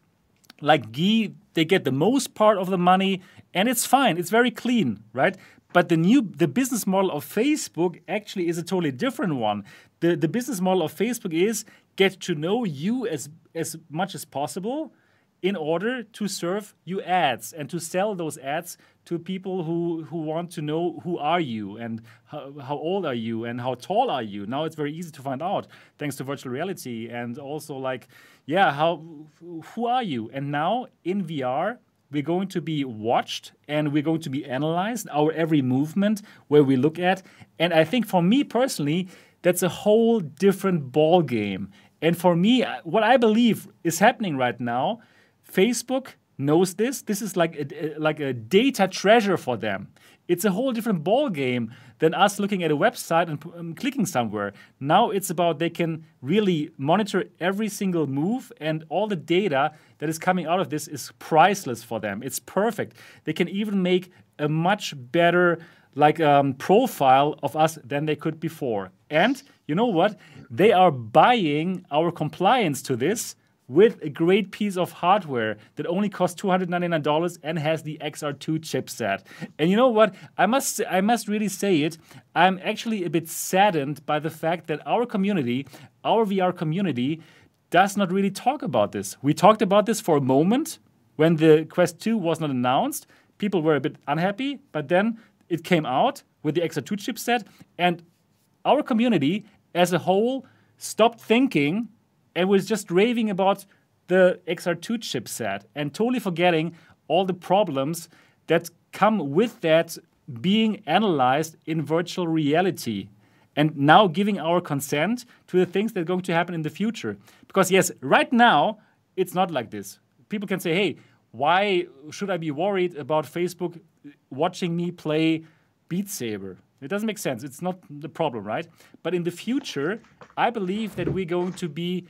like Guy, they get the most part of the money, and it's fine. It's very clean, right? But the new the business model of Facebook actually is a totally different one. The the business model of Facebook is get to know you as as much as possible in order to serve you ads and to sell those ads to people who, who want to know who are you and how, how old are you and how tall are you. Now it's very easy to find out thanks to virtual reality and also like, yeah, how who are you? And now in VR, we're going to be watched and we're going to be analyzed, our every movement where we look at. And I think for me personally, that's a whole different ball game. And for me, what I believe is happening right now Facebook knows this. This is like a, like a data treasure for them. It's a whole different ball game than us looking at a website and um, clicking somewhere. Now it's about they can really monitor every single move and all the data that is coming out of this is priceless for them. It's perfect. They can even make a much better like um, profile of us than they could before. And you know what? They are buying our compliance to this with a great piece of hardware that only costs $299 and has the XR2 chipset. And you know what? I must I must really say it. I'm actually a bit saddened by the fact that our community, our VR community, does not really talk about this. We talked about this for a moment when the Quest 2 was not announced. People were a bit unhappy, but then it came out with the XR2 chipset and our community as a whole stopped thinking and was just raving about the XR2 chipset and totally forgetting all the problems that come with that being analyzed in virtual reality and now giving our consent to the things that are going to happen in the future. Because, yes, right now, it's not like this. People can say, hey, why should I be worried about Facebook watching me play Beat Saber? It doesn't make sense. It's not the problem, right? But in the future, I believe that we're going to be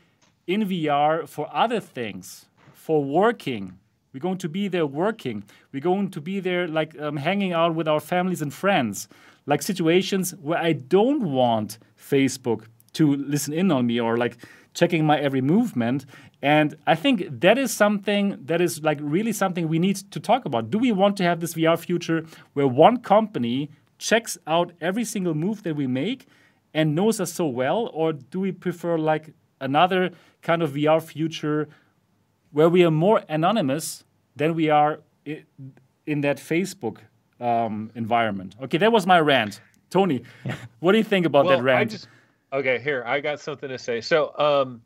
in VR for other things, for working. We're going to be there working. We're going to be there like um, hanging out with our families and friends, like situations where I don't want Facebook to listen in on me or like checking my every movement. And I think that is something that is like really something we need to talk about. Do we want to have this VR future where one company checks out every single move that we make and knows us so well, or do we prefer like another kind of VR future where we are more anonymous than we are in that Facebook um, environment? Okay, that was my rant. Tony, what do you think about well, that rant? Just, okay, here I got something to say. So, um,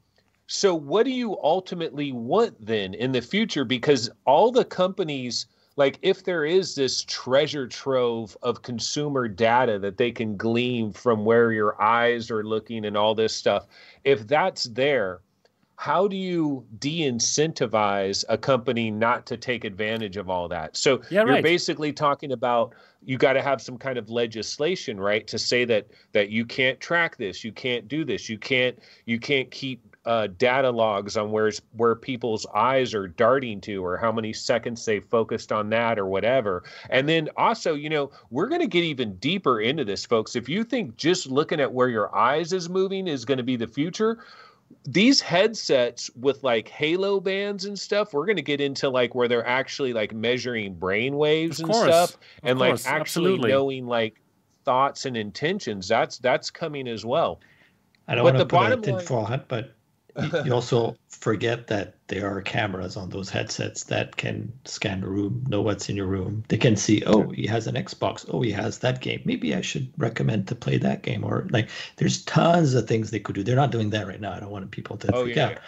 so what do you ultimately want then in the future? Because all the companies like if there is this treasure trove of consumer data that they can glean from where your eyes are looking and all this stuff if that's there how do you de-incentivize a company not to take advantage of all that so yeah, you're right. basically talking about you got to have some kind of legislation right to say that that you can't track this you can't do this you can't you can't keep uh, data logs on where's where people's eyes are darting to or how many seconds they focused on that or whatever. And then also you know we're going to get even deeper into this folks. If you think just looking at where your eyes is moving is going to be the future these headsets with like halo bands and stuff we're going to get into like where they're actually like measuring brain waves and stuff and like actually Absolutely. knowing like thoughts and intentions. That's that's coming as well. I don't but want to put a tinfoil hat, but you also forget that there are cameras on those headsets that can scan the room, know what's in your room. They can see, oh, he has an Xbox. Oh, he has that game. Maybe I should recommend to play that game. Or like, there's tons of things they could do. They're not doing that right now. I don't want people to oh, forget. Yeah.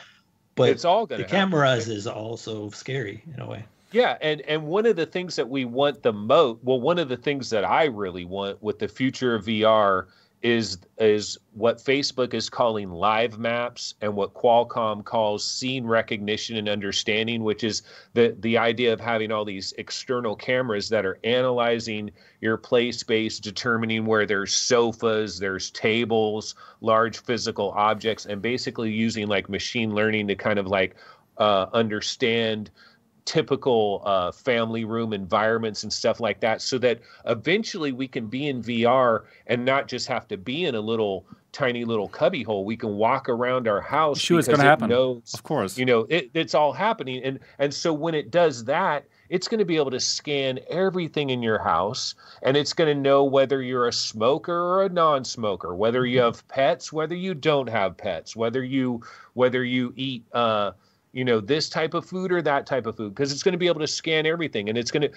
But it's all the cameras is also scary in a way. Yeah, and and one of the things that we want the most, well, one of the things that I really want with the future of VR is is what Facebook is calling live maps and what Qualcomm calls scene recognition and understanding, which is the the idea of having all these external cameras that are analyzing your play space, determining where there's sofas, there's tables, large physical objects, and basically using like machine learning to kind of like uh, understand typical uh, family room environments and stuff like that so that eventually we can be in VR and not just have to be in a little tiny little cubby hole. We can walk around our house sure it's going to happen. knows, of course. you know it, it's all happening. And and so when it does that it's going to be able to scan everything in your house and it's going to know whether you're a smoker or a non-smoker whether you mm-hmm. have pets whether you don't have pets whether you whether you eat uh you know this type of food or that type of food because it's going to be able to scan everything and it's going to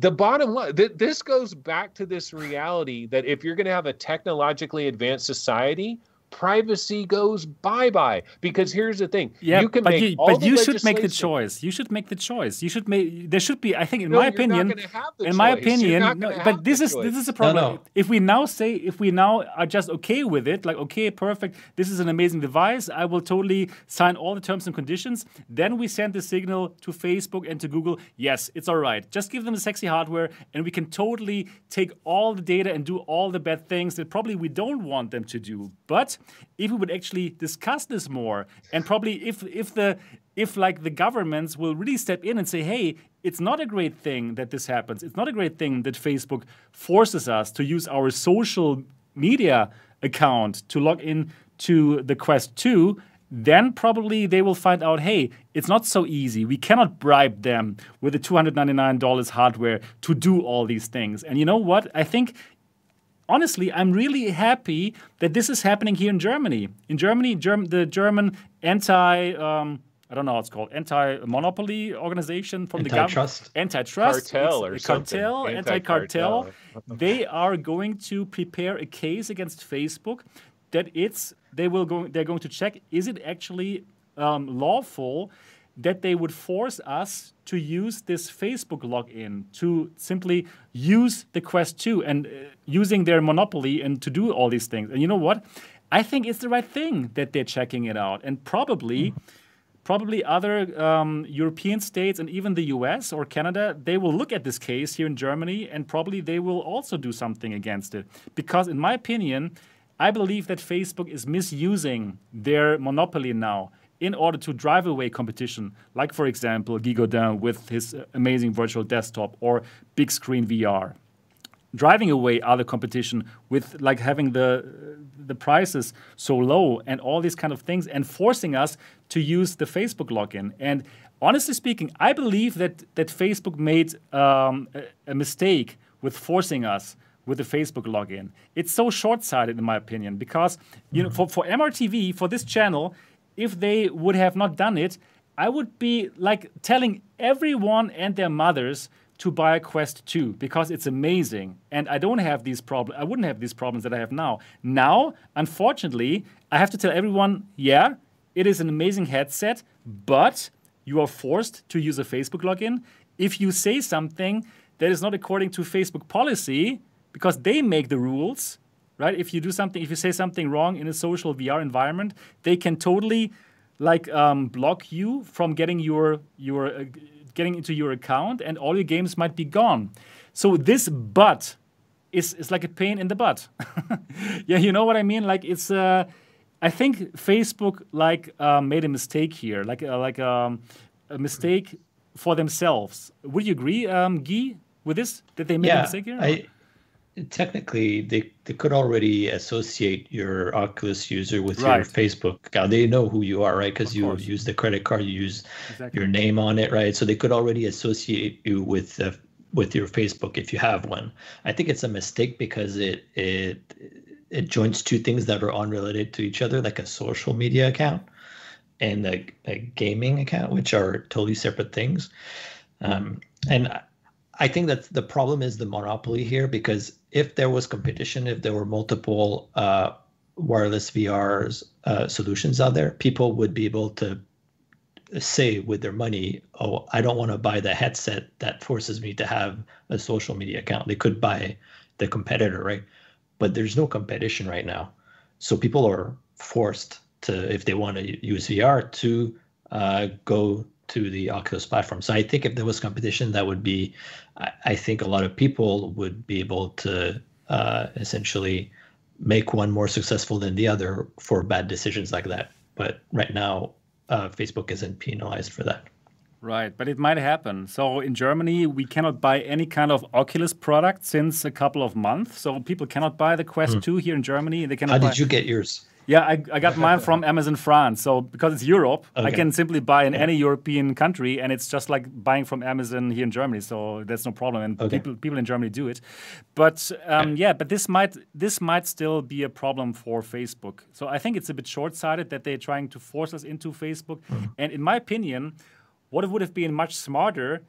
the bottom line th- this goes back to this reality that if you're going to have a technologically advanced society privacy goes bye bye. Because here's the thing: yeah, you can but you, but you should make the choice. You should make the choice. You should make. There should be. I think, in no, my opinion, in choice. my opinion, no, but this is choice. this is a problem. No, if we now say, if we now are just okay with it, like okay, perfect, this is an amazing device. I will totally sign all the terms and conditions. Then we send the signal to Facebook and to Google. Yes, it's all right. Just give them the sexy hardware, and we can totally take all the data and do all the bad things that probably we don't want them to do. But if we would actually discuss this more, and probably if if the if like the governments will really step in and say, hey, it's not a great thing that this happens. It's not a great thing that Facebook forces us to use our social media account to log in to the Quest 2 then probably they will find out hey, it's not so easy. We cannot bribe them with the $299 hardware to do all these things. And you know what? I think honestly, I'm really happy that this is happening here in Germany. In Germany, Germ- the German anti um, I don't know how it's called anti-monopoly organization from the government antitrust? Cartel or cartel anti-cartel. They are going to prepare a case against Facebook that it's they will go they're going to check is it actually um, lawful that they would force us to use this Facebook login to simply use the Quest 2 and uh, using their monopoly and to do all these things. And you know what? I think it's the right thing that they're checking it out. And probably, mm. probably other um, European states and even the US or Canada, they will look at this case here in Germany and probably they will also do something against it. Because, in my opinion, I believe that Facebook is misusing their monopoly now in order to drive away competition, like, for example, Guy Godin with his uh, amazing virtual desktop or Bigscreen VR. Driving away other competition with like having the uh, the prices so low and all these kind of things and forcing us to use the Facebook login. And honestly speaking, I believe that that Facebook made um, a, a mistake with forcing us with the Facebook login. It's so short-sighted, in my opinion, because you know, mm-hmm. for, for MRTV, for this channel, if they would have not done it, I would be like telling everyone and their mothers to buy a Quest 2 because it's amazing. And I don't have these problems. I wouldn't have these problems that I have now. Now, unfortunately, I have to tell everyone, yeah, it is an amazing headset, but you are forced to use a Facebook login. If you say something that is not according to Facebook policy, because they make the rules, right? If you do something, if you say something wrong in a social VR environment, they can totally like um, block you from getting your your uh, getting into your account, and all your games might be gone. So this but is is like a pain in the butt. yeah, you know what I mean? Like it's. Uh, I think Facebook like uh, made a mistake here, like uh, like um, a mistake for themselves. Would you agree, um, Guy, with this? Did they make yeah, a mistake here? I, technically, they, they could already associate your Oculus user with Right. your Facebook account. They know who you are, right? Because you course. use the credit card, you use Exactly. your name on it, right? So they could already associate you with uh, with your Facebook if you have one. I think it's a mistake because it it it joins two things that are unrelated to each other, like a social media account and a, a gaming account, which are totally separate things. Um, and I- think that the problem is the monopoly here because if there was competition, if there were multiple uh, wireless VRs uh, solutions out there, people would be able to say with their money, "Oh, I don't want to buy the headset that forces me to have a social media account." They could buy the competitor, right? But there's no competition right now, so people are forced to, if they want to use VR, to uh, go to the Oculus platform. So I think if there was competition, that would be, I, I think a lot of people would be able to uh, essentially make one more successful than the other for bad decisions like that. But right now, uh, Facebook isn't penalized for that. Right, but it might happen. So in Germany, we cannot buy any kind of Oculus product since a couple of months. So people cannot buy the Quest 2 here in Germany. They cannot How buy. did you get yours? Yeah, I, I got mine from Amazon France. So because it's Europe, I can simply buy in any European country, and it's just like buying from Amazon here in Germany. So that's no problem, and Okay. people people in Germany do it. But um, yeah, but this might this might still be a problem for Facebook. So I think it's a bit short sighted that they're trying to force us into Facebook. And in my opinion, what it would have been much smarter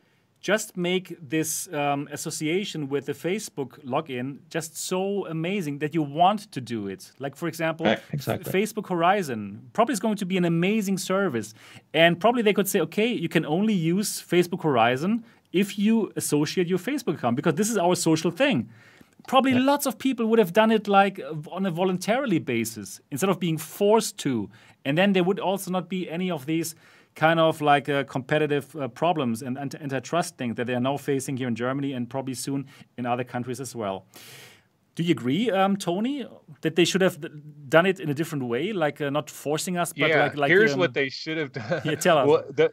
just make this um, association with the Facebook login just so amazing that you want to do it. Like, for example, Right, F- exactly. Facebook Horizon probably is going to be an amazing service. And probably they could say, okay, you can only use Facebook Horizon if you associate your Facebook account because this is our social thing. Probably lots of people would have done it like on a voluntarily basis instead of being forced to. And then there would also not be any of these kind of like uh, competitive uh, problems and anti- antitrust things that they are now facing here in Germany and probably soon in other countries as well. Do you agree, um, Tony, that they should have done it in a different way, like uh, not forcing us, but yeah, like like here's um, what they should have done. Yeah, tell us. Well, the,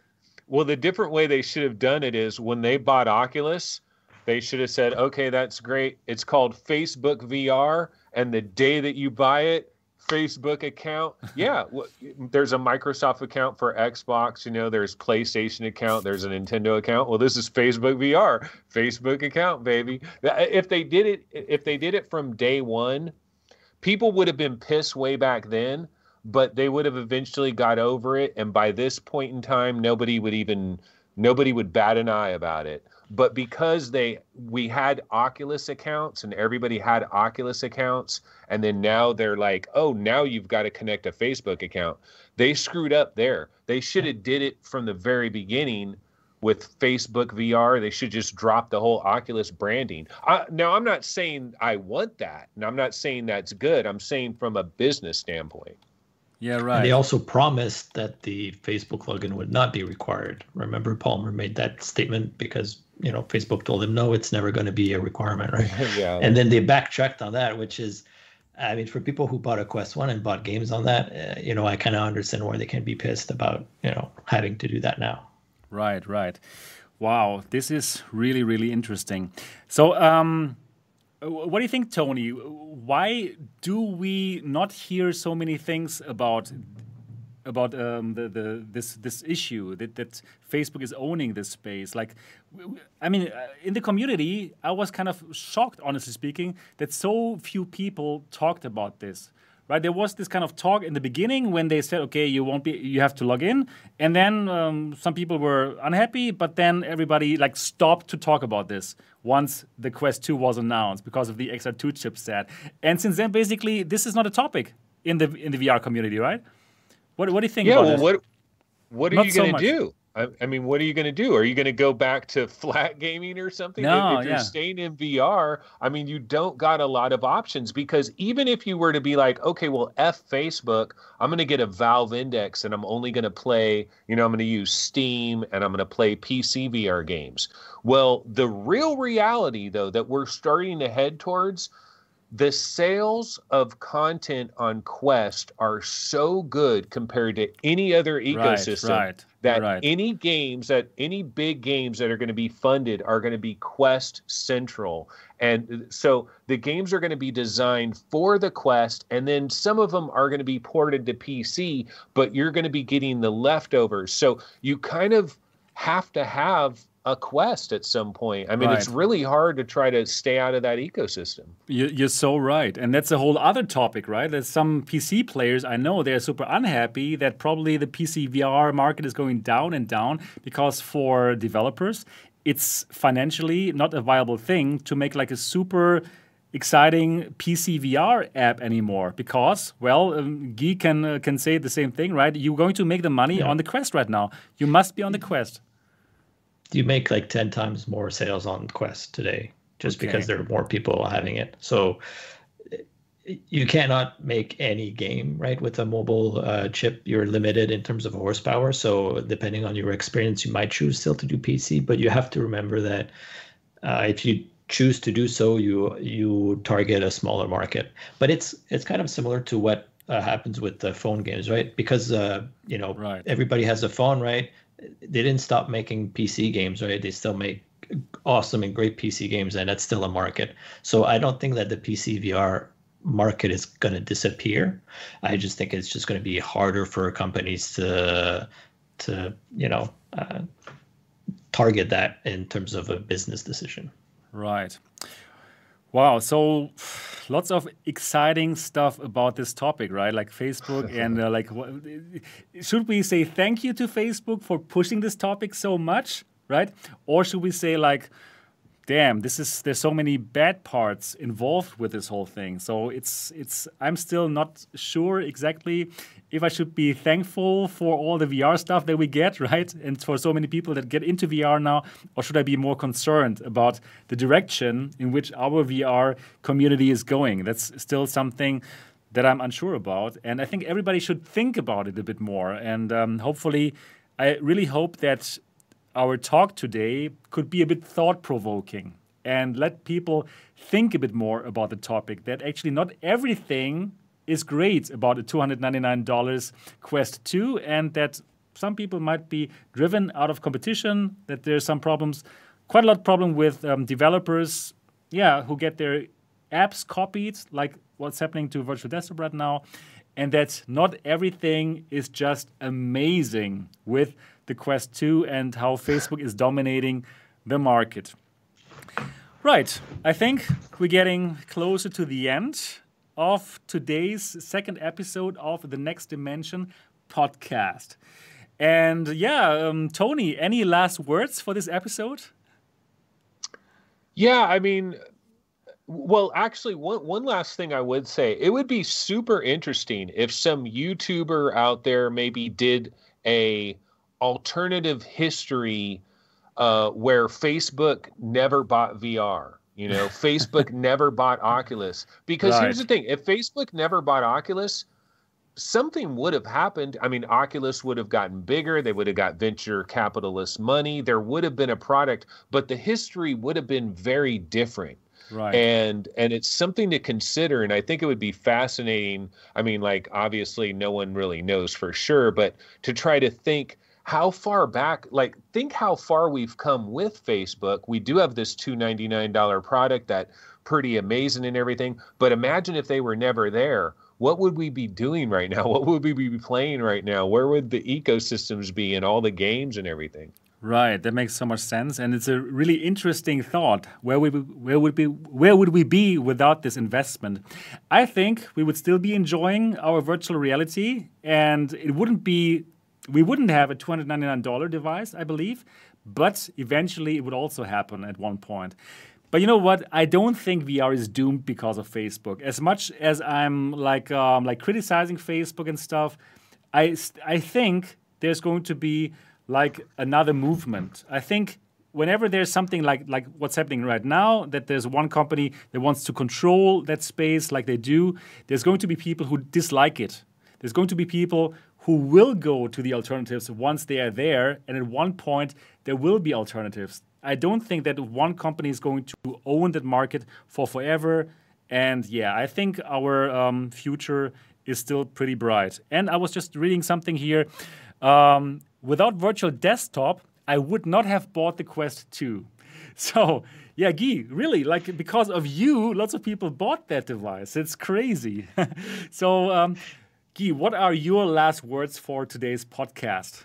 well, the different way they should have done it is when they bought Oculus, they should have said, "Okay, that's great. It's called Facebook VR, and the day that you buy it, Facebook account. Yeah, there's a Microsoft account for Xbox. You know, there's PlayStation account. There's a Nintendo account. Well, this is Facebook VR, Facebook account, baby. If they did it, if they did it from day one, people would have been pissed way back then but they would have eventually got over it and by this point in time nobody would even nobody would bat an eye about it but because they we had oculus accounts and everybody had oculus accounts and then now they're like oh now you've got to connect a facebook account they screwed up there they should have did it from the very beginning with Facebook VR. They should just drop the whole Oculus branding. I, now, I'm not saying I want that, and I'm not saying that's good. I'm saying from a business standpoint. yeah, And right. they also promised that the Facebook login would not be required. Remember, Palmer made that statement because you know Facebook told them, no, it's never going to be a requirement, right? yeah. and then they backtracked on that, which is, I mean, for people who bought a Quest One and bought games on that, uh, you know, I kind of understand why they can be pissed about you know having to do that now. Right, right. Wow, this is really, really interesting. So, um, what do you think, Tony? Why do we not hear so many things about about um, the, the this this issue that, that Facebook is owning this space. Like, I mean, uh, in the community, I was kind of shocked, honestly speaking, that so few people talked about this. Right, there was this kind of talk in the beginning when they said, "Okay, you won't be, you have to log in," and then um, some people were unhappy, but then everybody like stopped to talk about this once the Quest 2 was announced because of the XR2 chipset, and since then, basically, this is not a topic in the in the VR community, right? What What do you think? Yeah, well, this? what what are Not you going to do? I, I, mean, what are you going to do? Are you going to go back to flat gaming or something? No, if, if you're staying in VR, I mean, you don't got a lot of options because even if you were to be like, okay, well, F Facebook, I'm going to get a Valve Index and I'm only going to play, you know, I'm going to use Steam and I'm going to play PC VR games. Well, the real reality, though, that we're starting to head towards the sales of content on Quest are so good compared to any other ecosystem right, right, that right. any games that any big games that are going to be funded are going to be Quest central. And so the games are going to be designed for the Quest, and then some of them are going to be ported to PC, but you're going to be getting the leftovers. So you kind of have to have a quest at some point. I mean, right. it's really hard to try to stay out of that ecosystem. You're so right. And that's a whole other topic, right? There's some PC players I know they're super unhappy that probably the PC VR market is going down and down because for developers, it's financially not a viable thing to make like a super exciting PC VR app anymore because, well, um, Guy can uh, can say the same thing, right? You're going to make the money yeah. on the Quest right now. You must be on the Quest you make like 10 times more sales on Quest today just okay. because there are more people having it. So you cannot make any game right with a mobile uh, chip. You're limited in terms of horsepower. So depending on your experience, you might choose still to do PC. But you have to remember that uh, if you choose to do so, you you target a smaller market. But it's it's kind of similar to what uh, happens with the phone games, right? Because uh, you know right. everybody has a phone, right? They didn't stop making PC games, right? They still make awesome and great PC games, and that's still a market. So I don't think that the PC VR market is going to disappear. I just think it's just going to be harder for companies to to you know uh, target that in terms of a business decision. Right. Wow. So lots of exciting stuff about this topic, right? Like Facebook and uh, like, what, should we say thank you to Facebook for pushing this topic so much, right? Or should we say like, damn, this is there's so many bad parts involved with this whole thing. So it's it's I'm still not sure exactly if I should be thankful for all the VR stuff that we get, right? And for so many people that get into VR now, or should I be more concerned about the direction in which our VR community is going? That's still something that I'm unsure about. And I think everybody should think about it a bit more. And um, hopefully, I really hope that our talk today could be a bit thought provoking and let people think a bit more about the topic that actually not everything is great about a $299 Quest 2 and that some people might be driven out of competition, that there's some problems, quite a lot of problem with um, developers, yeah, who get their apps copied, like what's happening to Virtual Desktop right now, and that not everything is just amazing with the Quest 2 and how Facebook is dominating the market. Right, I think we're getting closer to the end of today's second episode of the Next Dimension podcast. And yeah, um, Tony, any last words for this episode? Yeah, I mean, well, actually, one one last thing I would say, it would be super interesting if some YouTuber out there maybe did a alternative history uh, where Facebook never bought VR. You know, Facebook never bought Oculus because right. here's the thing: if Facebook never bought Oculus, something would have happened. I mean, Oculus would have gotten bigger. They would have got venture capitalist money. There would have been a product, but the history would have been very different. Right. And and it's something to consider and I think it would be fascinating. I mean like obviously no one really knows for sure, but to try to think how far back like think how far we've come with facebook we do have this $299 product that pretty amazing and everything but imagine if they were never there what would we be doing right now? What would we be playing right now? Where would the ecosystems be and all the games and everything? Right, that makes so much sense, and it's a really interesting thought. Where would we, where would be where would we be without this investment? I think we would still be enjoying our virtual reality, and it wouldn't be we wouldn't have a two hundred ninety nine dollar device, I believe, but eventually it would also happen at one point. But you know what? I don't think VR is doomed because of Facebook. As much as I'm like um, like criticizing Facebook and stuff, I I think there's going to be like another movement. I think whenever there's something like like what's happening right now that there's one company that wants to control that space like they do there's going to be people who dislike it there's going to be people who will go to the alternatives once they are there and at one point there will be alternatives i don't think that one company is going to own that market for forever and yeah i think our um, future is still pretty bright and i was just reading something here um, without virtual desktop, I would not have bought the Quest 2. So, yeah, Guy, really, like because of you, lots of people bought that device. It's crazy. so, um, Guy, what are your last words for today's podcast?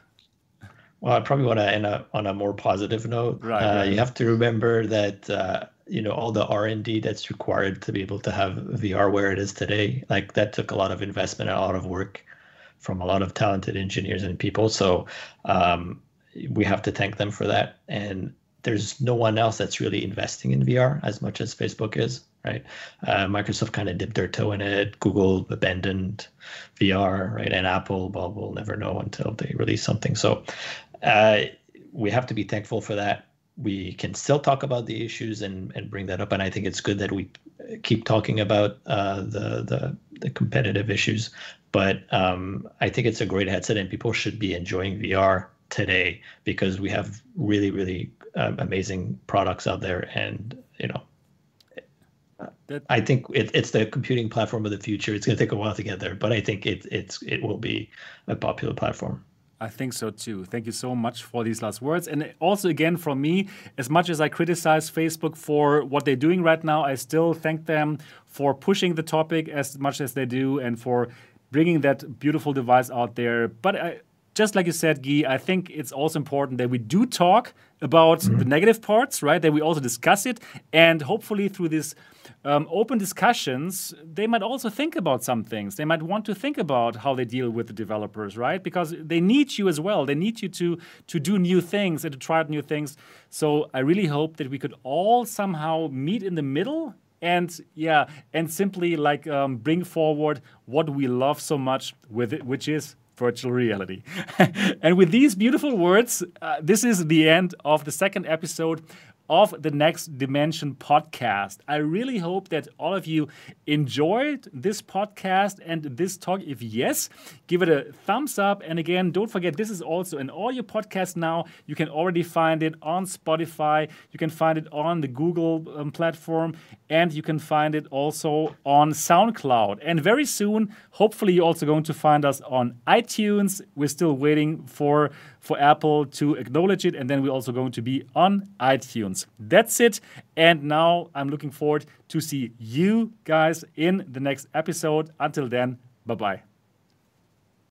Well, I probably want to end up on a more positive note. Right, uh, right. You have to remember that uh, you know all the R and D that's required to be able to have VR where it is today. Like that took a lot of investment, and a lot of work from a lot of talented engineers and people. So um, we have to thank them for that. And there's no one else that's really investing in VR as much as Facebook is, right? Uh, Microsoft kind of dipped their toe in it. Google abandoned VR, right? And Apple, well, we'll never know until they release something. So uh, we have to be thankful for that. We can still talk about the issues and, and bring that up. And I think it's good that we keep talking about uh, the, the the competitive issues but um, I think it's a great headset, and people should be enjoying VR today because we have really, really um, amazing products out there, and you know. That, I think it, it's the computing platform of the future. It's going to take a while to get there, but I think it it's it will be a popular platform. I think so too. Thank you so much for these last words. And also, again, from me, as much as I criticize Facebook for what they're doing right now, I still thank them for pushing the topic as much as they do and for bringing that beautiful device out there. But I, just like you said, Guy, I think it's also important that we do talk about mm-hmm. the negative parts, right? That we also discuss it, and hopefully through these um, open discussions, they might also think about some things. They might want to think about how they deal with the developers, right? Because they need you as well. They need you to to do new things and to try out new things. So I really hope that we could all somehow meet in the middle and yeah, and simply like um, bring forward what we love so much with it, which is virtual reality. and with these beautiful words, uh, this is the end of the second episode of the Next Dimension podcast. I really hope that all of you enjoyed this podcast and this talk. If yes, give it a thumbs up. And again, don't forget, this is also an audio podcast now. You can already find it on Spotify, you can find it on the Google um, platform, and you can find it also on SoundCloud. And very soon, hopefully, you're also going to find us on iTunes. We're still waiting for for Apple to acknowledge it. And then we're also going to be on iTunes. That's it. And now I'm looking forward to see you guys in the next episode. Until then, bye bye.